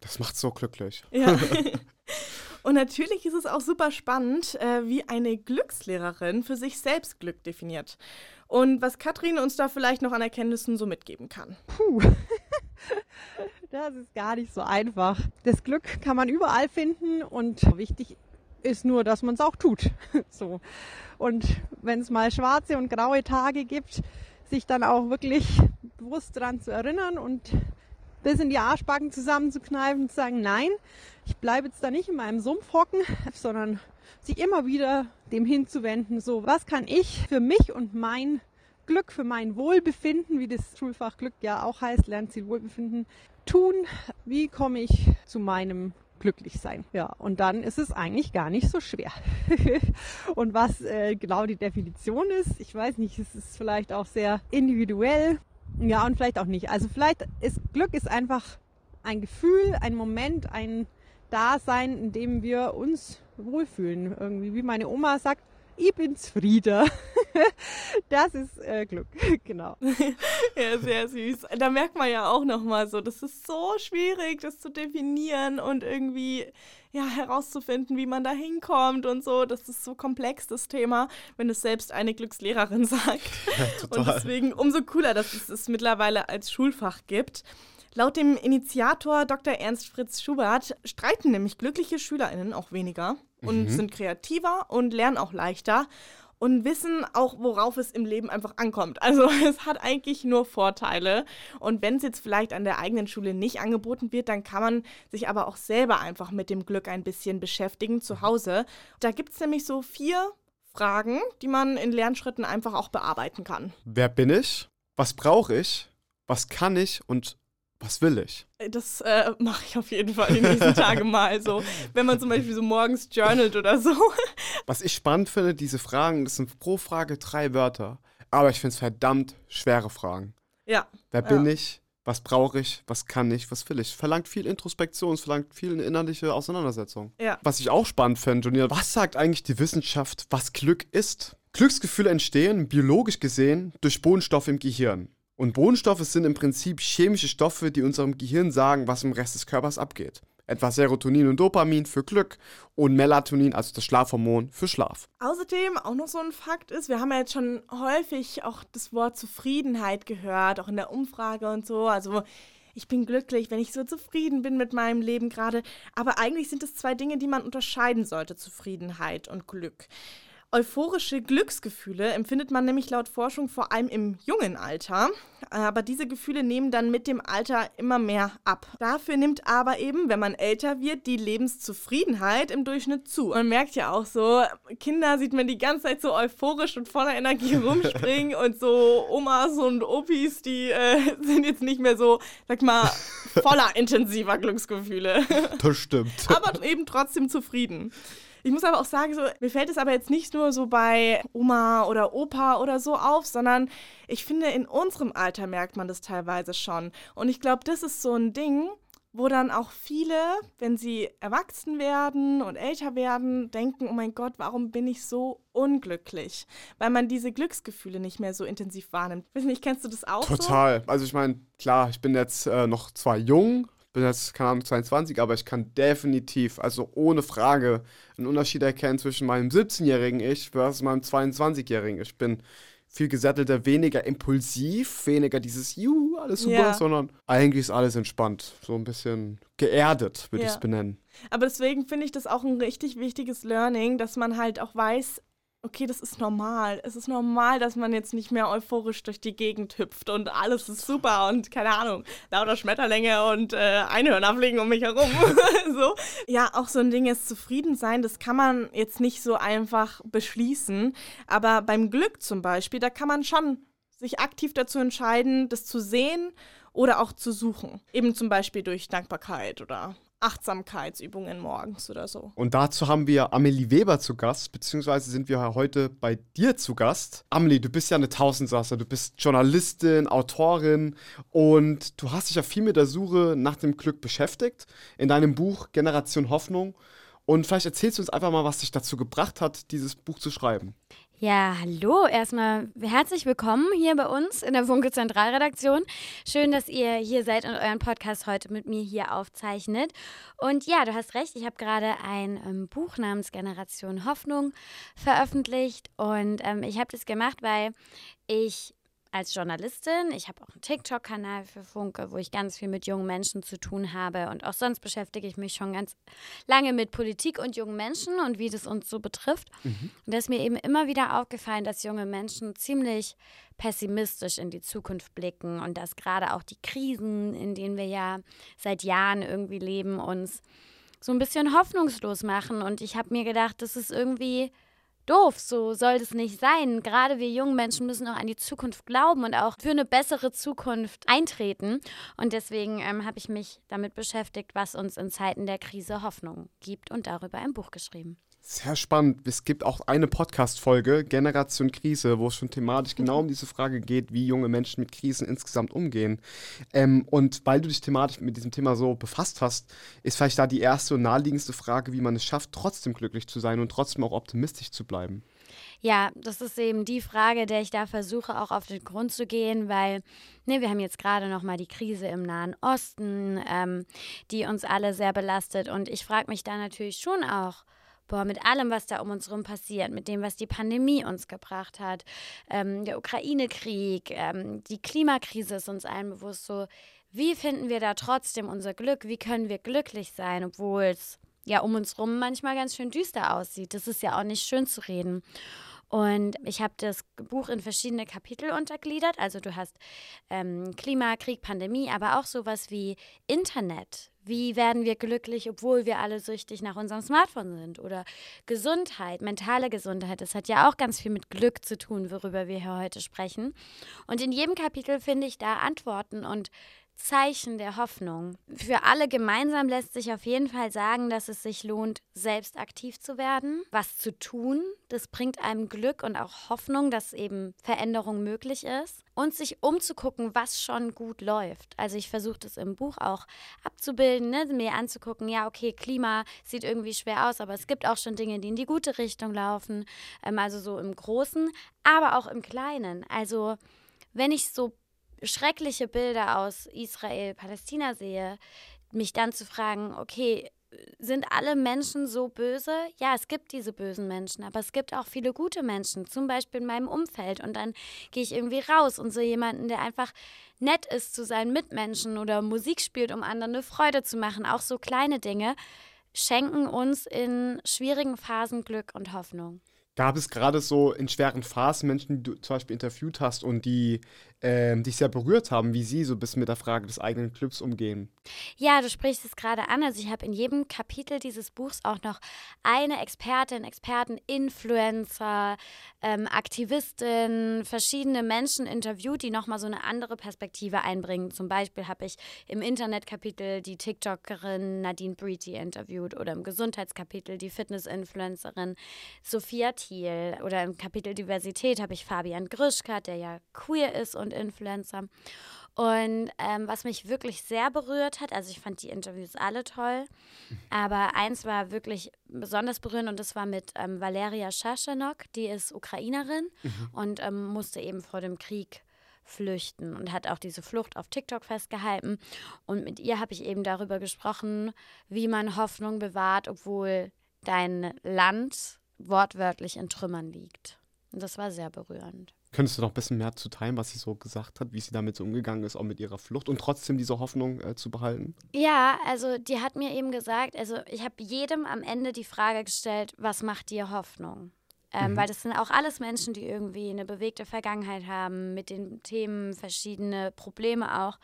Das macht so glücklich. Ja. Und natürlich ist es auch super spannend, äh, wie eine Glückslehrerin für sich selbst Glück definiert. Und was Katrin uns da vielleicht noch an Erkenntnissen so mitgeben kann. Puh. Das ist gar nicht so einfach. Das Glück kann man überall finden und wichtig ist nur, dass man es auch tut. So. Und wenn es mal schwarze und graue Tage gibt, sich dann auch wirklich bewusst daran zu erinnern und bis in die Arschbacken zusammenzukneifen und zu sagen, nein, ich bleibe jetzt da nicht in meinem Sumpf hocken, sondern sich immer wieder dem hinzuwenden, so was kann ich für mich und mein Glück, für mein Wohlbefinden, wie das Schulfach Glück ja auch heißt, Lernziel Wohlbefinden, tun, wie komme ich zu meinem Glücklichsein. Ja, und dann ist es eigentlich gar nicht so schwer. und was äh, genau die Definition ist, ich weiß nicht, es ist vielleicht auch sehr individuell. Ja, und vielleicht auch nicht. Also vielleicht ist Glück ist einfach ein Gefühl, ein Moment, ein Dasein, in dem wir uns wohlfühlen. Irgendwie, wie meine Oma sagt, ich bin's Frieda. das ist äh, Glück, genau. ja, sehr süß. Da merkt man ja auch nochmal so, das ist so schwierig, das zu definieren und irgendwie ja, herauszufinden, wie man da hinkommt und so. Das ist so komplex, das Thema, wenn es selbst eine Glückslehrerin sagt. Ja, und deswegen umso cooler, dass es es mittlerweile als Schulfach gibt. Laut dem Initiator Dr. Ernst Fritz Schubert streiten nämlich glückliche SchülerInnen auch weniger und mhm. sind kreativer und lernen auch leichter und wissen auch, worauf es im Leben einfach ankommt. Also es hat eigentlich nur Vorteile. Und wenn es jetzt vielleicht an der eigenen Schule nicht angeboten wird, dann kann man sich aber auch selber einfach mit dem Glück ein bisschen beschäftigen zu Hause. Da gibt es nämlich so vier Fragen, die man in Lernschritten einfach auch bearbeiten kann. Wer bin ich? Was brauche ich? Was kann ich? Und was will ich? Äh, das äh, mache ich auf jeden Fall die nächsten Tage mal. So, wenn man zum Beispiel so morgens journalt oder so. Was ich spannend finde, diese Fragen, das sind pro Frage drei Wörter. Aber ich finde es verdammt schwere Fragen. Ja. Wer bin ja. ich? Was brauche ich? Was kann ich? Was will ich? Verlangt viel Introspektion, es verlangt viel eine innerliche Auseinandersetzung. Ja. Was ich auch spannend finde, Junior, was sagt eigentlich die Wissenschaft, was Glück ist? Glücksgefühle entstehen, biologisch gesehen, durch Bodenstoffe im Gehirn. Und Bodenstoffe sind im Prinzip chemische Stoffe, die unserem Gehirn sagen, was im Rest des Körpers abgeht. Etwa Serotonin und Dopamin für Glück und Melatonin, also das Schlafhormon, für Schlaf. Außerdem auch noch so ein Fakt ist, wir haben ja jetzt schon häufig auch das Wort Zufriedenheit gehört, auch in der Umfrage und so. Also ich bin glücklich, wenn ich so zufrieden bin mit meinem Leben gerade. Aber eigentlich sind es zwei Dinge, die man unterscheiden sollte, Zufriedenheit und Glück. Euphorische Glücksgefühle empfindet man nämlich laut Forschung vor allem im jungen Alter, aber diese Gefühle nehmen dann mit dem Alter immer mehr ab. Dafür nimmt aber eben, wenn man älter wird, die Lebenszufriedenheit im Durchschnitt zu. Man merkt ja auch so, Kinder sieht man die ganze Zeit so euphorisch und voller Energie rumspringen und so Omas und Opis, die äh, sind jetzt nicht mehr so, sag mal, voller intensiver Glücksgefühle. Das stimmt. aber eben trotzdem zufrieden. Ich muss aber auch sagen, so, mir fällt es aber jetzt nicht nur so bei Oma oder Opa oder so auf, sondern ich finde, in unserem Alter merkt man das teilweise schon. Und ich glaube, das ist so ein Ding, wo dann auch viele, wenn sie erwachsen werden und älter werden, denken, oh mein Gott, warum bin ich so unglücklich? Weil man diese Glücksgefühle nicht mehr so intensiv wahrnimmt. Weiß nicht, kennst du das auch Total. So? Also ich meine, klar, ich bin jetzt äh, noch zwar jung, bin jetzt, keine Ahnung, 22, aber ich kann definitiv, also ohne Frage, einen Unterschied erkennen zwischen meinem 17-jährigen Ich versus meinem 22-jährigen. Ich bin viel gesättelter, weniger impulsiv, weniger dieses Juhu, alles super, ja. sondern eigentlich ist alles entspannt. So ein bisschen geerdet, würde ja. ich es benennen. Aber deswegen finde ich das auch ein richtig wichtiges Learning, dass man halt auch weiß, okay, das ist normal. Es ist normal, dass man jetzt nicht mehr euphorisch durch die Gegend hüpft und alles ist super und keine Ahnung, lauter Schmetterlinge und äh, Einhörner fliegen um mich herum. so. Ja, auch so ein Ding ist zufrieden sein, das kann man jetzt nicht so einfach beschließen. Aber beim Glück zum Beispiel, da kann man schon sich aktiv dazu entscheiden, das zu sehen oder auch zu suchen. Eben zum Beispiel durch Dankbarkeit oder Achtsamkeitsübungen morgens oder so. Und dazu haben wir Amelie Weber zu Gast, beziehungsweise sind wir heute bei dir zu Gast. Amelie, du bist ja eine Tausendsasser, du bist Journalistin, Autorin und du hast dich ja viel mit der Suche nach dem Glück beschäftigt in deinem Buch Generation Hoffnung. Und vielleicht erzählst du uns einfach mal, was dich dazu gebracht hat, dieses Buch zu schreiben. Ja, hallo, erstmal herzlich willkommen hier bei uns in der Funke Zentralredaktion. Schön, dass ihr hier seid und euren Podcast heute mit mir hier aufzeichnet. Und ja, du hast recht, ich habe gerade ein ähm, Buch namens Generation Hoffnung veröffentlicht und ähm, ich habe das gemacht, weil ich als Journalistin. Ich habe auch einen TikTok-Kanal für Funke, wo ich ganz viel mit jungen Menschen zu tun habe. Und auch sonst beschäftige ich mich schon ganz lange mit Politik und jungen Menschen und wie das uns so betrifft. Mhm. Und da ist mir eben immer wieder aufgefallen, dass junge Menschen ziemlich pessimistisch in die Zukunft blicken und dass gerade auch die Krisen, in denen wir ja seit Jahren irgendwie leben, uns so ein bisschen hoffnungslos machen. Und ich habe mir gedacht, das ist irgendwie doof, so soll das nicht sein. Gerade wir jungen Menschen müssen auch an die Zukunft glauben und auch für eine bessere Zukunft eintreten. Und deswegen ähm, habe ich mich damit beschäftigt, was uns in Zeiten der Krise Hoffnung gibt und darüber ein Buch geschrieben. Sehr spannend. Es gibt auch eine Podcast-Folge, Generation Krise, wo es schon thematisch genau um diese Frage geht, wie junge Menschen mit Krisen insgesamt umgehen. Ähm, und weil du dich thematisch mit diesem Thema so befasst hast, ist vielleicht da die erste und naheliegendste Frage, wie man es schafft, trotzdem glücklich zu sein und trotzdem auch optimistisch zu bleiben. Ja, das ist eben die Frage, der ich da versuche auch auf den Grund zu gehen, weil ne, wir haben jetzt gerade noch mal die Krise im Nahen Osten, ähm, die uns alle sehr belastet und ich frage mich da natürlich schon auch, boah, mit allem, was da um uns herum passiert, mit dem, was die Pandemie uns gebracht hat, ähm, der Ukraine-Krieg, ähm, die Klimakrise ist uns allen bewusst so, wie finden wir da trotzdem unser Glück? Wie können wir glücklich sein, obwohl es ja um uns herum manchmal ganz schön düster aussieht? Das ist ja auch nicht schön zu reden. Und ich habe das Buch in verschiedene Kapitel untergliedert. Also du hast ähm, Klima, Krieg, Pandemie, aber auch sowas wie Internet. Wie werden wir glücklich, obwohl wir alle süchtig nach unserem Smartphone sind? Oder Gesundheit, mentale Gesundheit. Das hat ja auch ganz viel mit Glück zu tun, worüber wir hier heute sprechen. Und in jedem Kapitel finde ich da Antworten und Zeichen der Hoffnung. Für alle gemeinsam lässt sich auf jeden Fall sagen, dass es sich lohnt, selbst aktiv zu werden, was zu tun. Das bringt einem Glück und auch Hoffnung, dass eben Veränderung möglich ist. Und sich umzugucken, was schon gut läuft. Also ich versuche das im Buch auch abzubilden, ne? mir anzugucken, ja, okay, Klima sieht irgendwie schwer aus, aber es gibt auch schon Dinge, die in die gute Richtung laufen. Ähm, also so im Großen, aber auch im Kleinen. Also wenn ich so schreckliche Bilder aus Israel, Palästina sehe, mich dann zu fragen, okay, sind alle Menschen so böse? Ja, es gibt diese bösen Menschen, aber es gibt auch viele gute Menschen, zum Beispiel in meinem Umfeld. Und dann gehe ich irgendwie raus und sehe jemanden, der einfach nett ist zu seinen Mitmenschen oder Musik spielt, um anderen eine Freude zu machen. Auch so kleine Dinge schenken uns in schwierigen Phasen Glück und Hoffnung. Gab es gerade so in schweren Phasen Menschen, die du zum Beispiel interviewt hast und die ähm, dich sehr berührt haben, wie sie so ein bisschen mit der Frage des eigenen Glücks umgehen? Ja, du sprichst es gerade an. Also ich habe in jedem Kapitel dieses Buchs auch noch eine Expertin, Experten, Influencer, ähm, Aktivistin, verschiedene Menschen interviewt, die nochmal so eine andere Perspektive einbringen. Zum Beispiel habe ich im Internetkapitel die TikTokerin Nadine Breety interviewt oder im Gesundheitskapitel die Fitness-Influencerin Sophia Thiel oder im Kapitel Diversität habe ich Fabian Grischka, der ja queer ist und Influencer. Und ähm, was mich wirklich sehr berührt hat, also ich fand die Interviews alle toll, aber eins war wirklich besonders berührend und das war mit ähm, Valeria Shashanok, die ist Ukrainerin mhm. und ähm, musste eben vor dem Krieg flüchten und hat auch diese Flucht auf TikTok festgehalten. Und mit ihr habe ich eben darüber gesprochen, wie man Hoffnung bewahrt, obwohl dein Land wortwörtlich in Trümmern liegt. Und das war sehr berührend. Könntest du noch ein bisschen mehr zu teilen, was sie so gesagt hat, wie sie damit so umgegangen ist, auch mit ihrer Flucht und trotzdem diese Hoffnung äh, zu behalten? Ja, also die hat mir eben gesagt, also ich habe jedem am Ende die Frage gestellt, was macht dir Hoffnung? Ähm, mhm. Weil das sind auch alles Menschen, die irgendwie eine bewegte Vergangenheit haben, mit den Themen verschiedene Probleme auch.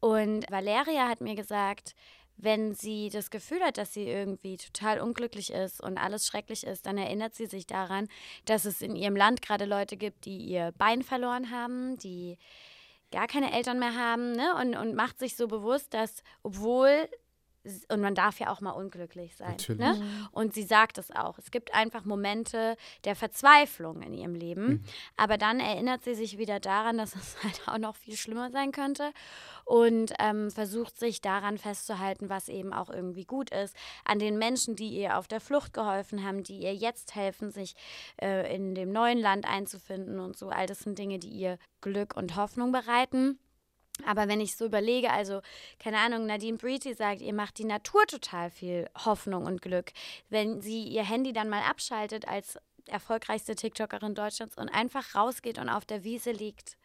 Und Valeria hat mir gesagt, wenn sie das Gefühl hat, dass sie irgendwie total unglücklich ist und alles schrecklich ist, dann erinnert sie sich daran, dass es in ihrem Land gerade Leute gibt, die ihr Bein verloren haben, die gar keine Eltern mehr haben ne? und, und macht sich so bewusst, dass obwohl und man darf ja auch mal unglücklich sein. Natürlich. Ne? Mhm. Und sie sagt es auch. Es gibt einfach Momente der Verzweiflung in ihrem Leben. Mhm. Aber dann erinnert sie sich wieder daran, dass es halt auch noch viel schlimmer sein könnte. Und ähm, versucht sich daran festzuhalten, was eben auch irgendwie gut ist. An den Menschen, die ihr auf der Flucht geholfen haben, die ihr jetzt helfen, sich äh, in dem neuen Land einzufinden und so. All das sind Dinge, die ihr Glück und Hoffnung bereiten. Aber wenn ich so überlege, also keine Ahnung, Nadine Breedy sagt, ihr macht die Natur total viel Hoffnung und Glück. Wenn sie ihr Handy dann mal abschaltet als erfolgreichste TikTokerin Deutschlands und einfach rausgeht und auf der Wiese liegt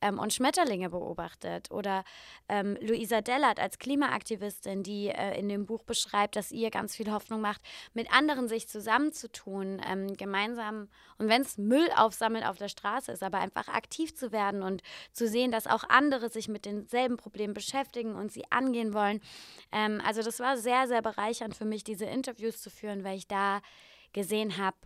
ähm, und Schmetterlinge beobachtet. Oder ähm, Luisa Dellert als Klimaaktivistin, die äh, in dem Buch beschreibt, dass ihr ganz viel Hoffnung macht, mit anderen sich zusammenzutun, ähm, gemeinsam und wenn es Müll aufsammelt auf der Straße ist, aber einfach aktiv zu werden und zu sehen, dass auch andere sich mit denselben Problemen beschäftigen und sie angehen wollen. Ähm, also das war sehr, sehr bereichernd für mich, diese Interviews zu führen, weil ich da gesehen habe,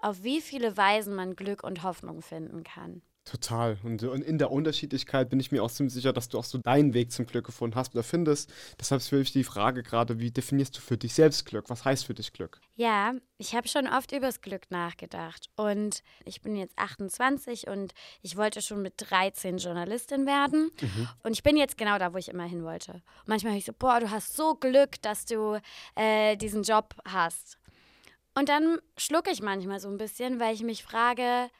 auf wie viele Weisen man Glück und Hoffnung finden kann. Total. Und, und, in der Unterschiedlichkeit bin ich mir auch ziemlich sicher, dass du auch so deinen Weg zum Glück gefunden hast oder findest. Deshalb ist wirklich die Frage gerade, wie definierst du für dich selbst Glück? Was heißt für dich Glück? Ja, ich habe schon oft übers Glück nachgedacht. Und ich bin jetzt 28 und ich wollte schon mit 13 Journalistin werden. Mhm. Und ich bin jetzt genau da, wo ich immer hin wollte. Und manchmal höre ich so, boah, du hast so Glück, dass du äh, diesen Job hast. Und dann schlucke ich manchmal so ein bisschen, weil ich mich frage,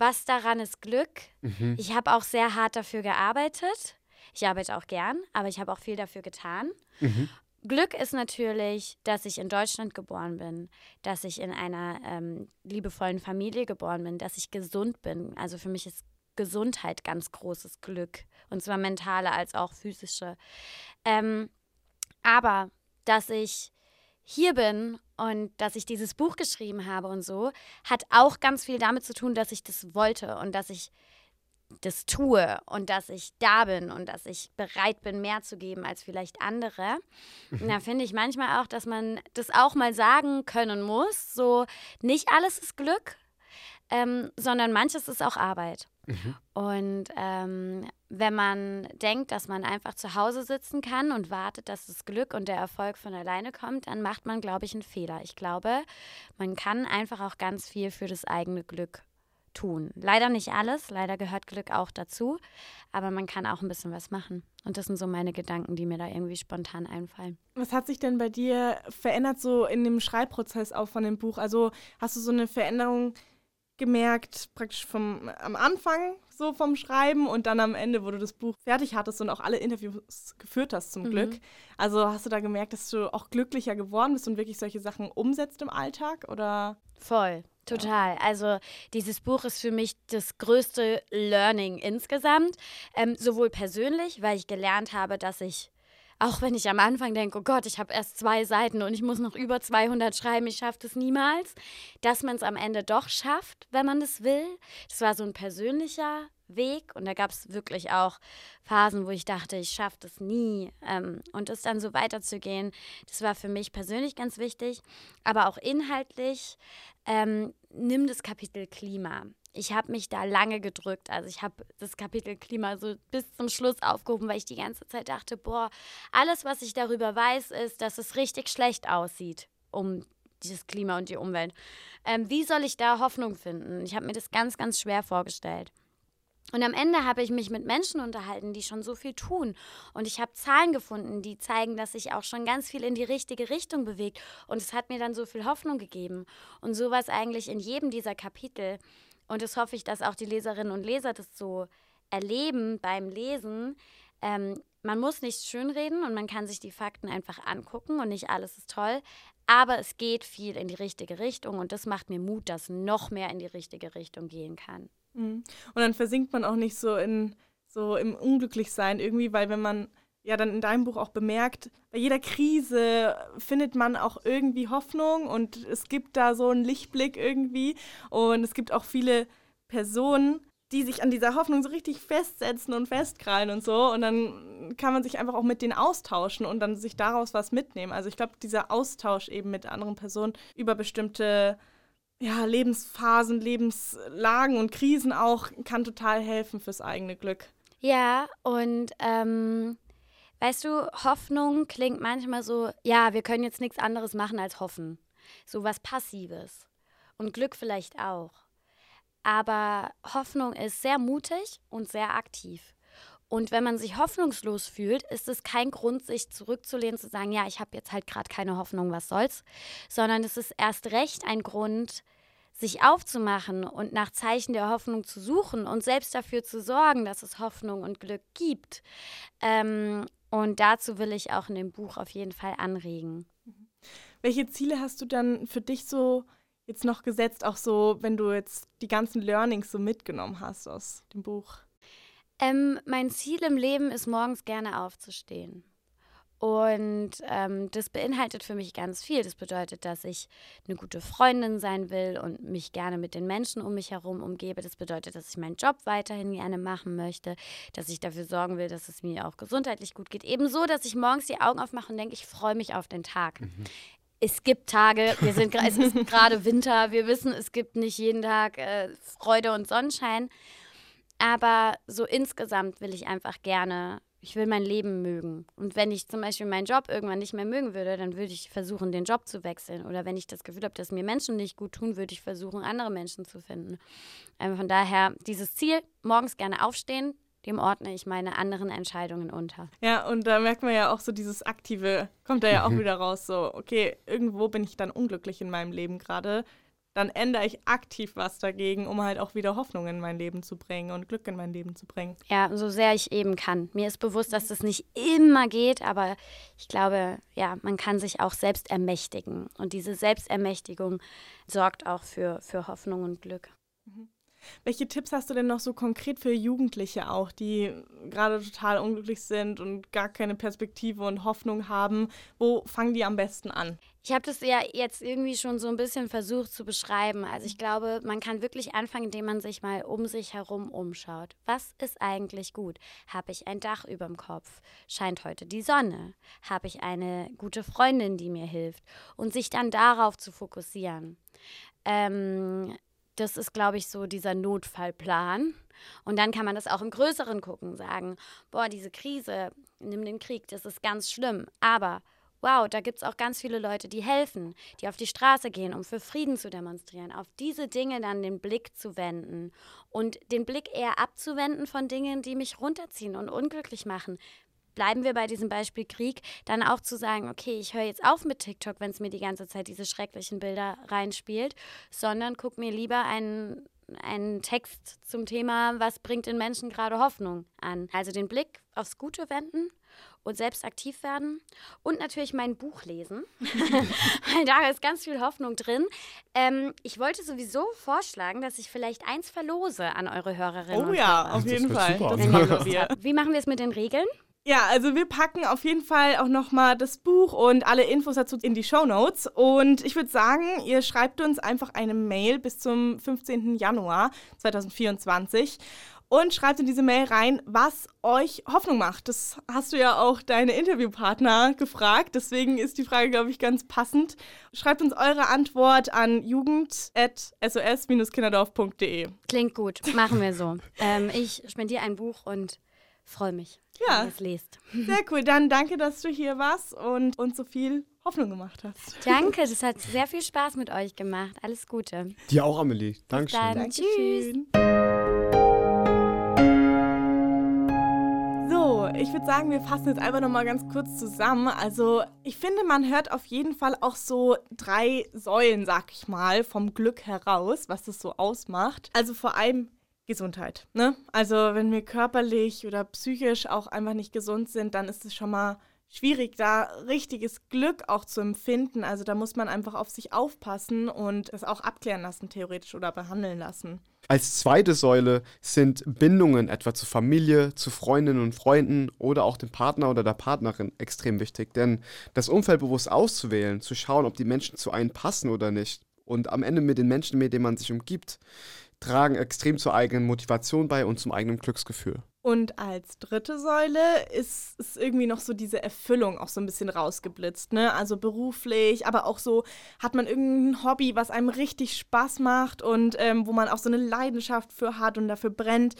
was daran ist Glück? Mhm. Ich habe auch sehr hart dafür gearbeitet. Ich arbeite auch gern, aber ich habe auch viel dafür getan. Mhm. Glück ist natürlich, dass ich in Deutschland geboren bin, dass ich in einer ähm, liebevollen Familie geboren bin, dass ich gesund bin. Also für mich ist Gesundheit ganz großes Glück. Und zwar mentale als auch physische. Ähm, aber dass ich hier bin und dass ich dieses Buch geschrieben habe und so, hat auch ganz viel damit zu tun, dass ich das wollte und dass ich das tue und dass ich da bin und dass ich bereit bin, mehr zu geben als vielleicht andere. Mhm. Da finde ich manchmal auch, dass man das auch mal sagen können muss. So, nicht alles ist Glück, ähm, sondern manches ist auch Arbeit. Mhm. Und ähm, wenn man denkt, dass man einfach zu Hause sitzen kann und wartet, dass das Glück und der Erfolg von alleine kommt, dann macht man, glaube ich, einen Fehler. Ich glaube, man kann einfach auch ganz viel für das eigene Glück tun. Leider nicht alles, leider gehört Glück auch dazu, aber man kann auch ein bisschen was machen. Und das sind so meine Gedanken, die mir da irgendwie spontan einfallen. Was hat sich denn bei dir verändert so in dem Schreibprozess auch von dem Buch? Also hast du so eine Veränderung gemerkt, praktisch vom, am Anfang so vom Schreiben und dann am Ende, wo du das Buch fertig hattest und auch alle Interviews geführt hast zum mhm. Glück. Also hast du da gemerkt, dass du auch glücklicher geworden bist und wirklich solche Sachen umsetzt im Alltag oder? Voll. Total. Also dieses Buch ist für mich das größte Learning insgesamt, ähm, sowohl persönlich, weil ich gelernt habe, dass ich auch wenn ich am Anfang denke, oh Gott, ich habe erst zwei Seiten und ich muss noch über 200 schreiben, ich schaffe das niemals, dass man es am Ende doch schafft, wenn man das will. Das war so ein persönlicher Weg und da gab es wirklich auch Phasen, wo ich dachte, ich schaffe das nie. Ähm, und es dann so weiterzugehen, das war für mich persönlich ganz wichtig, aber auch inhaltlich. Ähm, nimm das Kapitel Klima ich habe mich da lange gedrückt. Also ich habe das Kapitel Klima so bis zum Schluss aufgehoben, weil ich die ganze Zeit dachte, boah, alles, was ich darüber weiß, ist, dass es richtig schlecht aussieht um dieses Klima und die Umwelt. Ähm, wie soll ich da Hoffnung finden? Ich habe mir das ganz, ganz schwer vorgestellt. Und am Ende habe ich mich mit Menschen unterhalten, die schon so viel tun. Und ich habe Zahlen gefunden, die zeigen, dass sich auch schon ganz viel in die richtige Richtung bewegt. Und es hat mir dann so viel Hoffnung gegeben. Und so war es eigentlich in jedem dieser Kapitel. Und das hoffe ich, dass auch die Leserinnen und Leser das so erleben beim Lesen. Ähm, man muss nicht schönreden und man kann sich die Fakten einfach angucken und nicht alles ist toll. Aber es geht viel in die richtige Richtung und das macht mir Mut, dass noch mehr in die richtige Richtung gehen kann. Mhm. Und dann versinkt man auch nicht so in so im Unglücklichsein irgendwie, weil wenn man ja dann in deinem Buch auch bemerkt, bei jeder Krise findet man auch irgendwie Hoffnung und es gibt da so einen Lichtblick irgendwie und es gibt auch viele Personen, die sich an dieser Hoffnung so richtig festsetzen und festkrallen und so und dann kann man sich einfach auch mit denen austauschen und dann sich daraus was mitnehmen. Also ich glaube, dieser Austausch eben mit anderen Personen über bestimmte ja, Lebensphasen, Lebenslagen und Krisen auch kann total helfen fürs eigene Glück. Ja, und ähm, Weißt du, Hoffnung klingt manchmal so, ja, wir können jetzt nichts anderes machen als hoffen. So was Passives. Und Glück vielleicht auch. Aber Hoffnung ist sehr mutig und sehr aktiv. Und wenn man sich hoffnungslos fühlt, ist es kein Grund, sich zurückzulehnen, zu sagen, ja, ich habe jetzt halt gerade keine Hoffnung, was soll's, sondern es ist erst recht ein Grund, sich aufzumachen und nach Zeichen der Hoffnung zu suchen und selbst dafür zu sorgen, dass es Hoffnung und Glück gibt. Ähm, und dazu will ich auch in dem Buch auf jeden Fall anregen. Welche Ziele hast du dann für dich so jetzt noch gesetzt, auch so, wenn du jetzt die ganzen Learnings so mitgenommen hast aus dem Buch? Ähm, mein Ziel im Leben ist, morgens gerne aufzustehen. Und ähm, das beinhaltet für mich ganz viel. Das bedeutet, dass ich eine gute Freundin sein will und mich gerne mit den Menschen um mich herum umgebe. Das bedeutet, dass ich meinen Job weiterhin gerne machen möchte, dass ich dafür sorgen will, dass es mir auch gesundheitlich gut geht. Ebenso, dass ich morgens die Augen aufmache und denke, ich freue mich auf den Tag. Mhm. Es gibt Tage, wir sind, es ist gerade Winter, wir wissen, es gibt nicht jeden Tag äh, Freude und Sonnenschein. Aber so insgesamt will ich einfach gerne, ich will mein Leben mögen. Und wenn ich zum Beispiel meinen Job irgendwann nicht mehr mögen würde, dann würde ich versuchen, den Job zu wechseln. Oder wenn ich das Gefühl habe, dass mir Menschen nicht gut tun, würde ich versuchen, andere Menschen zu finden. Ähm, von daher, dieses Ziel, morgens gerne aufstehen, dem ordne ich meine anderen Entscheidungen unter. Ja, und da merkt man ja auch so dieses Aktive, kommt da ja auch mhm. wieder raus, so, okay, irgendwo bin ich dann unglücklich in meinem Leben gerade dann ändere ich aktiv was dagegen, um halt auch wieder Hoffnung in mein Leben zu bringen und Glück in mein Leben zu bringen. Ja, so sehr ich eben kann. Mir ist bewusst, dass das nicht immer geht, aber ich glaube, ja, man kann sich auch selbst ermächtigen. Und diese Selbstermächtigung sorgt auch für, für Hoffnung und Glück. Mhm. Welche Tipps hast du denn noch so konkret für Jugendliche auch, die gerade total unglücklich sind und gar keine Perspektive und Hoffnung haben? Wo fangen die am besten an? Ich habe das ja jetzt irgendwie schon so ein bisschen versucht zu beschreiben. Also ich glaube, man kann wirklich anfangen, indem man sich mal um sich herum umschaut. Was ist eigentlich gut? Habe ich ein Dach über dem Kopf? Scheint heute die Sonne? Habe ich eine gute Freundin, die mir hilft? Und sich dann darauf zu fokussieren. Ähm, das ist, glaube ich, so dieser Notfallplan. Und dann kann man das auch im Größeren gucken, sagen, boah, diese Krise, nimm den Krieg, das ist ganz schlimm. Aber wow, da gibt es auch ganz viele Leute, die helfen, die auf die Straße gehen, um für Frieden zu demonstrieren. Auf diese Dinge dann den Blick zu wenden und den Blick eher abzuwenden von Dingen, die mich runterziehen und unglücklich machen bleiben wir bei diesem Beispiel Krieg, dann auch zu sagen, okay, ich höre jetzt auf mit TikTok, wenn es mir die ganze Zeit diese schrecklichen Bilder reinspielt, sondern guck mir lieber einen, einen Text zum Thema, was bringt den Menschen gerade Hoffnung an. Also den Blick aufs Gute wenden und selbst aktiv werden und natürlich mein Buch lesen, weil da ist ganz viel Hoffnung drin. Ähm, ich wollte sowieso vorschlagen, dass ich vielleicht eins verlose an eure Hörerinnen. Oh ja, auf jeden Fall. Wie machen wir es mit den Regeln? Ja, also wir packen auf jeden Fall auch nochmal das Buch und alle Infos dazu in die Show Notes. Und ich würde sagen, ihr schreibt uns einfach eine Mail bis zum 15. Januar 2024 und schreibt in diese Mail rein, was euch Hoffnung macht. Das hast du ja auch deine Interviewpartner gefragt. Deswegen ist die Frage, glaube ich, ganz passend. Schreibt uns eure Antwort an jugend.sos-kinderdorf.de. Klingt gut, machen wir so. ähm, ich spendiere ein Buch und freue mich, ja. es lest. Sehr cool. Dann danke, dass du hier warst und uns so viel Hoffnung gemacht hast. Danke, das hat sehr viel Spaß mit euch gemacht. Alles Gute. Dir auch, Amelie. Dankeschön. Dann. Dankeschön. Tschüss. So, ich würde sagen, wir fassen jetzt einfach nochmal ganz kurz zusammen. Also, ich finde, man hört auf jeden Fall auch so drei Säulen, sag ich mal, vom Glück heraus, was das so ausmacht. Also vor allem Gesundheit. Ne? Also wenn wir körperlich oder psychisch auch einfach nicht gesund sind, dann ist es schon mal schwierig, da richtiges Glück auch zu empfinden. Also da muss man einfach auf sich aufpassen und es auch abklären lassen, theoretisch oder behandeln lassen. Als zweite Säule sind Bindungen etwa zu Familie, zu Freundinnen und Freunden oder auch dem Partner oder der Partnerin extrem wichtig. Denn das Umfeld bewusst auszuwählen, zu schauen, ob die Menschen zu einem passen oder nicht und am Ende mit den Menschen, mit denen man sich umgibt, tragen extrem zur eigenen Motivation bei und zum eigenen Glücksgefühl. Und als dritte Säule ist, ist irgendwie noch so diese Erfüllung auch so ein bisschen rausgeblitzt, ne? Also beruflich, aber auch so hat man irgendein Hobby, was einem richtig Spaß macht und ähm, wo man auch so eine Leidenschaft für hat und dafür brennt.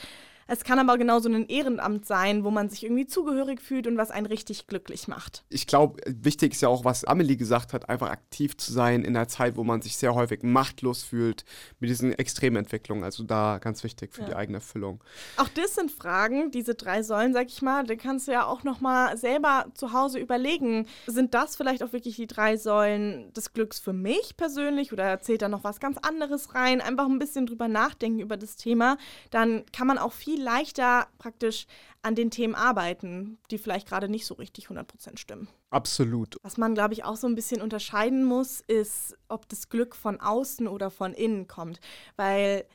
Es kann aber genauso ein Ehrenamt sein, wo man sich irgendwie zugehörig fühlt und was einen richtig glücklich macht. Ich glaube, wichtig ist ja auch, was Amelie gesagt hat, einfach aktiv zu sein in einer Zeit, wo man sich sehr häufig machtlos fühlt mit diesen Extrementwicklungen. Also da ganz wichtig für ja. die eigene Erfüllung. Auch das sind Fragen, diese drei Säulen, sag ich mal, da kannst du ja auch nochmal selber zu Hause überlegen, sind das vielleicht auch wirklich die drei Säulen des Glücks für mich persönlich oder erzählt da noch was ganz anderes rein? Einfach ein bisschen drüber nachdenken über das Thema. Dann kann man auch viel leichter praktisch an den Themen arbeiten, die vielleicht gerade nicht so richtig 100% stimmen. Absolut. Was man, glaube ich, auch so ein bisschen unterscheiden muss, ist, ob das Glück von außen oder von innen kommt. Weil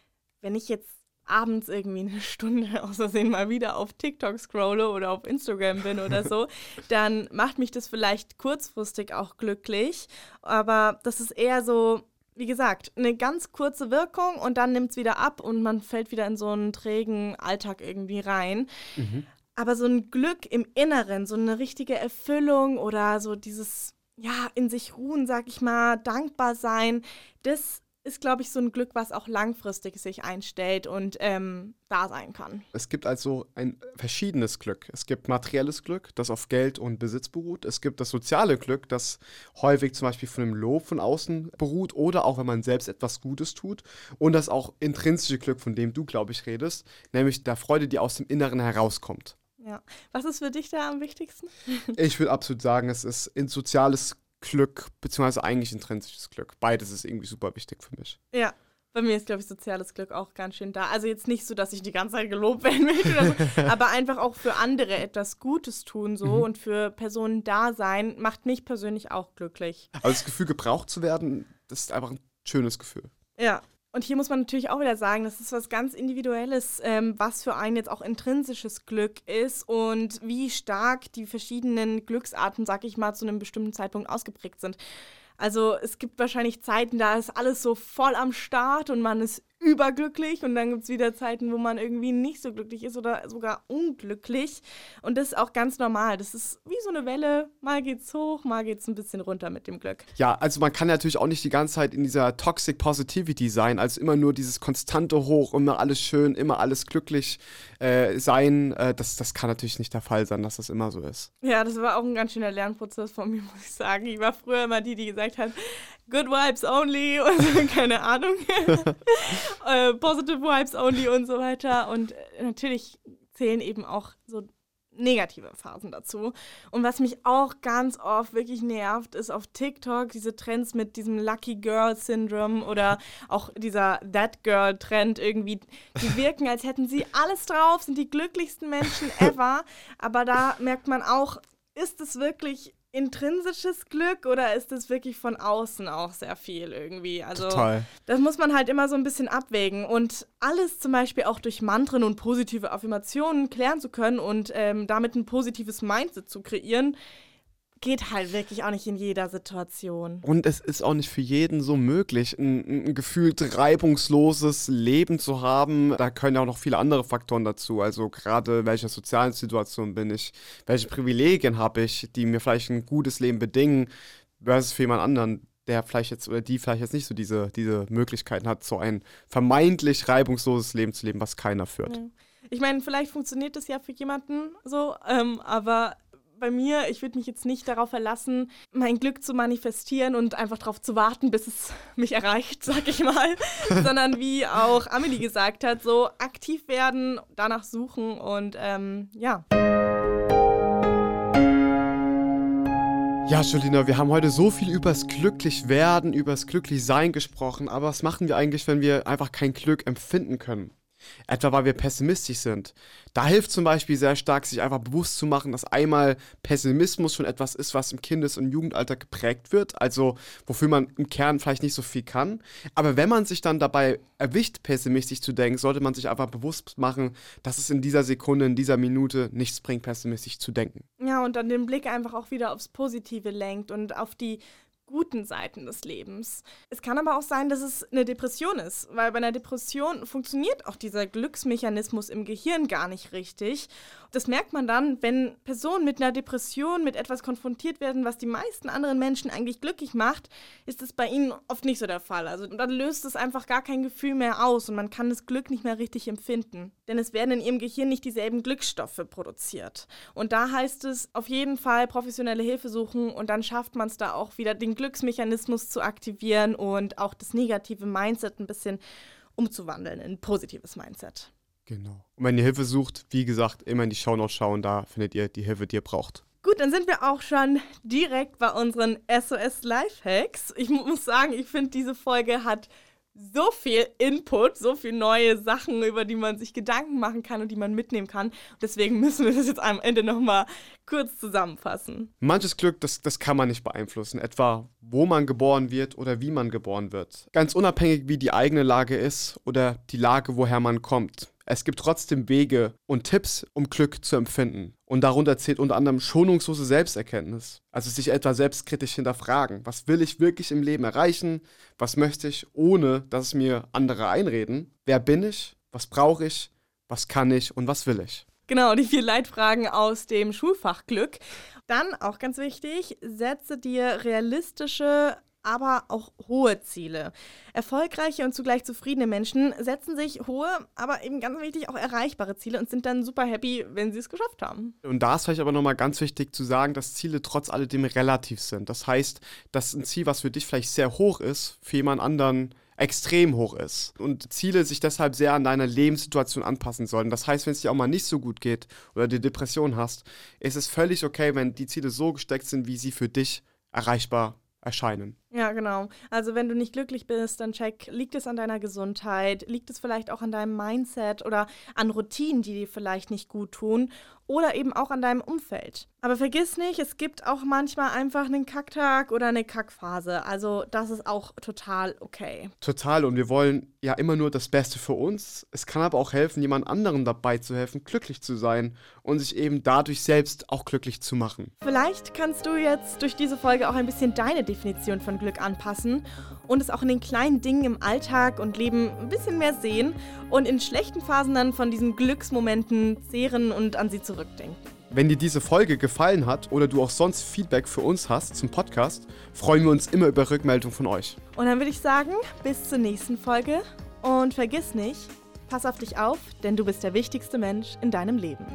wenn ich jetzt abends irgendwie eine Stunde außersehen mal wieder auf TikTok scrolle oder auf Instagram bin oder so, dann macht mich das vielleicht kurzfristig auch glücklich. Aber das ist eher so, wie gesagt, eine ganz kurze Wirkung und dann nimmt es wieder ab und man fällt wieder in so einen trägen Alltag irgendwie rein. Mhm. Aber so ein Glück im Inneren, so eine richtige Erfüllung oder so dieses, ja, in sich ruhen, sag ich mal, dankbar sein, das ist, glaube ich, so ein Glück, was auch langfristig sich einstellt und ähm, da sein kann. Es gibt also ein verschiedenes Glück. Es gibt materielles Glück, das auf Geld und Besitz beruht. Es gibt das soziale Glück, das häufig zum Beispiel von einem Lob von außen beruht oder auch wenn man selbst etwas Gutes tut. Und das auch intrinsische Glück, von dem du, glaube ich, redest, nämlich der Freude, die aus dem Inneren herauskommt. Ja. Was ist für dich da am wichtigsten? ich würde absolut sagen, es ist ein soziales Glück. Beziehungsweise eigentlich intrinsisches Glück. Beides ist irgendwie super wichtig für mich. Ja. Bei mir ist, glaube ich, soziales Glück auch ganz schön da. Also jetzt nicht so, dass ich die ganze Zeit gelobt werden möchte oder so, aber einfach auch für andere etwas Gutes tun so mhm. und für Personen da sein, macht mich persönlich auch glücklich. Aber das Gefühl, gebraucht zu werden, das ist einfach ein schönes Gefühl. Ja, und hier muss man natürlich auch wieder sagen, das ist was ganz Individuelles, ähm, was für einen jetzt auch intrinsisches Glück ist und wie stark die verschiedenen Glücksarten, sag ich mal, zu einem bestimmten Zeitpunkt ausgeprägt sind. Also es gibt wahrscheinlich Zeiten, da ist alles so voll am Start und man ist überglücklich und dann gibt es wieder Zeiten, wo man irgendwie nicht so glücklich ist oder sogar unglücklich. Und das ist auch ganz normal. Das ist wie so eine Welle. Mal geht's hoch, mal geht's ein bisschen runter mit dem Glück. Ja, also man kann natürlich auch nicht die ganze Zeit in dieser Toxic Positivity sein, also immer nur dieses konstante Hoch, immer alles schön, immer alles glücklich äh, sein. Äh, das, das kann natürlich nicht der Fall sein, dass das immer so ist. Ja, das war auch ein ganz schöner Lernprozess von mir, muss ich sagen. Ich war früher immer die, die gesagt hat, Good Vibes only und so, keine Ahnung. äh, positive Vibes only und so weiter. Und äh, natürlich zählen eben auch so negative Phasen dazu. Und was mich auch ganz oft wirklich nervt, ist auf TikTok diese Trends mit diesem Lucky Girl Syndrome oder auch dieser That Girl Trend irgendwie. Die wirken, als hätten sie alles drauf, sind die glücklichsten Menschen ever. Aber da merkt man auch, ist es wirklich intrinsisches Glück oder ist es wirklich von außen auch sehr viel irgendwie? Also Total. das muss man halt immer so ein bisschen abwägen und alles zum Beispiel auch durch Mantren und positive Affirmationen klären zu können und ähm, damit ein positives Mindset zu kreieren, geht halt wirklich auch nicht in jeder Situation. Und es ist auch nicht für jeden so möglich, ein, ein gefühlt reibungsloses Leben zu haben. Da können ja auch noch viele andere Faktoren dazu. Also gerade welcher sozialen Situation bin ich, welche Privilegien habe ich, die mir vielleicht ein gutes Leben bedingen, versus für jemand anderen, der vielleicht jetzt oder die vielleicht jetzt nicht so diese, diese Möglichkeiten hat, so ein vermeintlich reibungsloses Leben zu leben, was keiner führt. Ich meine, vielleicht funktioniert das ja für jemanden so, ähm, aber bei mir, ich würde mich jetzt nicht darauf verlassen, mein Glück zu manifestieren und einfach darauf zu warten, bis es mich erreicht, sag ich mal, sondern wie auch Amelie gesagt hat, so aktiv werden, danach suchen und ähm, ja. Ja, Jolina, wir haben heute so viel übers Glücklichwerden, übers Glücklichsein gesprochen, aber was machen wir eigentlich, wenn wir einfach kein Glück empfinden können? Etwa weil wir pessimistisch sind. Da hilft zum Beispiel sehr stark, sich einfach bewusst zu machen, dass einmal Pessimismus schon etwas ist, was im Kindes- und Jugendalter geprägt wird, also wofür man im Kern vielleicht nicht so viel kann. Aber wenn man sich dann dabei erwischt, pessimistisch zu denken, sollte man sich einfach bewusst machen, dass es in dieser Sekunde, in dieser Minute nichts bringt, pessimistisch zu denken. Ja, und dann den Blick einfach auch wieder aufs Positive lenkt und auf die guten Seiten des Lebens. Es kann aber auch sein, dass es eine Depression ist, weil bei einer Depression funktioniert auch dieser Glücksmechanismus im Gehirn gar nicht richtig. Das merkt man dann, wenn Personen mit einer Depression mit etwas konfrontiert werden, was die meisten anderen Menschen eigentlich glücklich macht, ist es bei ihnen oft nicht so der Fall. Also dann löst es einfach gar kein Gefühl mehr aus und man kann das Glück nicht mehr richtig empfinden. Denn es werden in ihrem Gehirn nicht dieselben Glücksstoffe produziert. Und da heißt es auf jeden Fall professionelle Hilfe suchen und dann schafft man es da auch wieder den Glücksmechanismus zu aktivieren und auch das negative Mindset ein bisschen umzuwandeln in ein positives Mindset. Genau. Und wenn ihr Hilfe sucht, wie gesagt, immer in die Shownotes schauen, da findet ihr die Hilfe, die ihr braucht. Gut, dann sind wir auch schon direkt bei unseren SOS Lifehacks. Ich muss sagen, ich finde, diese Folge hat so viel Input, so viele neue Sachen, über die man sich Gedanken machen kann und die man mitnehmen kann. Deswegen müssen wir das jetzt am Ende nochmal kurz zusammenfassen. Manches Glück, das, das kann man nicht beeinflussen, etwa wo man geboren wird oder wie man geboren wird. Ganz unabhängig, wie die eigene Lage ist oder die Lage, woher man kommt. Es gibt trotzdem Wege und Tipps, um Glück zu empfinden. Und darunter zählt unter anderem schonungslose Selbsterkenntnis. Also sich etwa selbstkritisch hinterfragen. Was will ich wirklich im Leben erreichen? Was möchte ich, ohne dass es mir andere einreden? Wer bin ich? Was brauche ich? Was kann ich und was will ich? Genau, die vier Leitfragen aus dem Schulfach Glück. Dann auch ganz wichtig, setze dir realistische aber auch hohe Ziele. Erfolgreiche und zugleich zufriedene Menschen setzen sich hohe, aber eben ganz wichtig auch erreichbare Ziele und sind dann super happy, wenn sie es geschafft haben. Und da ist vielleicht aber nochmal ganz wichtig zu sagen, dass Ziele trotz alledem relativ sind. Das heißt, dass ein Ziel, was für dich vielleicht sehr hoch ist, für jemand anderen extrem hoch ist und Ziele sich deshalb sehr an deine Lebenssituation anpassen sollen. Das heißt, wenn es dir auch mal nicht so gut geht oder die Depression hast, ist es völlig okay, wenn die Ziele so gesteckt sind, wie sie für dich erreichbar erscheinen. Ja, genau. Also wenn du nicht glücklich bist, dann check, liegt es an deiner Gesundheit, liegt es vielleicht auch an deinem Mindset oder an Routinen, die dir vielleicht nicht gut tun oder eben auch an deinem Umfeld. Aber vergiss nicht, es gibt auch manchmal einfach einen Kacktag oder eine Kackphase. Also das ist auch total okay. Total und wir wollen ja immer nur das Beste für uns. Es kann aber auch helfen, jemand anderem dabei zu helfen, glücklich zu sein und sich eben dadurch selbst auch glücklich zu machen. Vielleicht kannst du jetzt durch diese Folge auch ein bisschen deine Definition von Glück anpassen und es auch in den kleinen Dingen im Alltag und Leben ein bisschen mehr sehen und in schlechten Phasen dann von diesen Glücksmomenten zehren und an sie zurückdenken. Wenn dir diese Folge gefallen hat oder du auch sonst Feedback für uns hast zum Podcast, freuen wir uns immer über Rückmeldung von euch. Und dann würde ich sagen, bis zur nächsten Folge und vergiss nicht, pass auf dich auf, denn du bist der wichtigste Mensch in deinem Leben.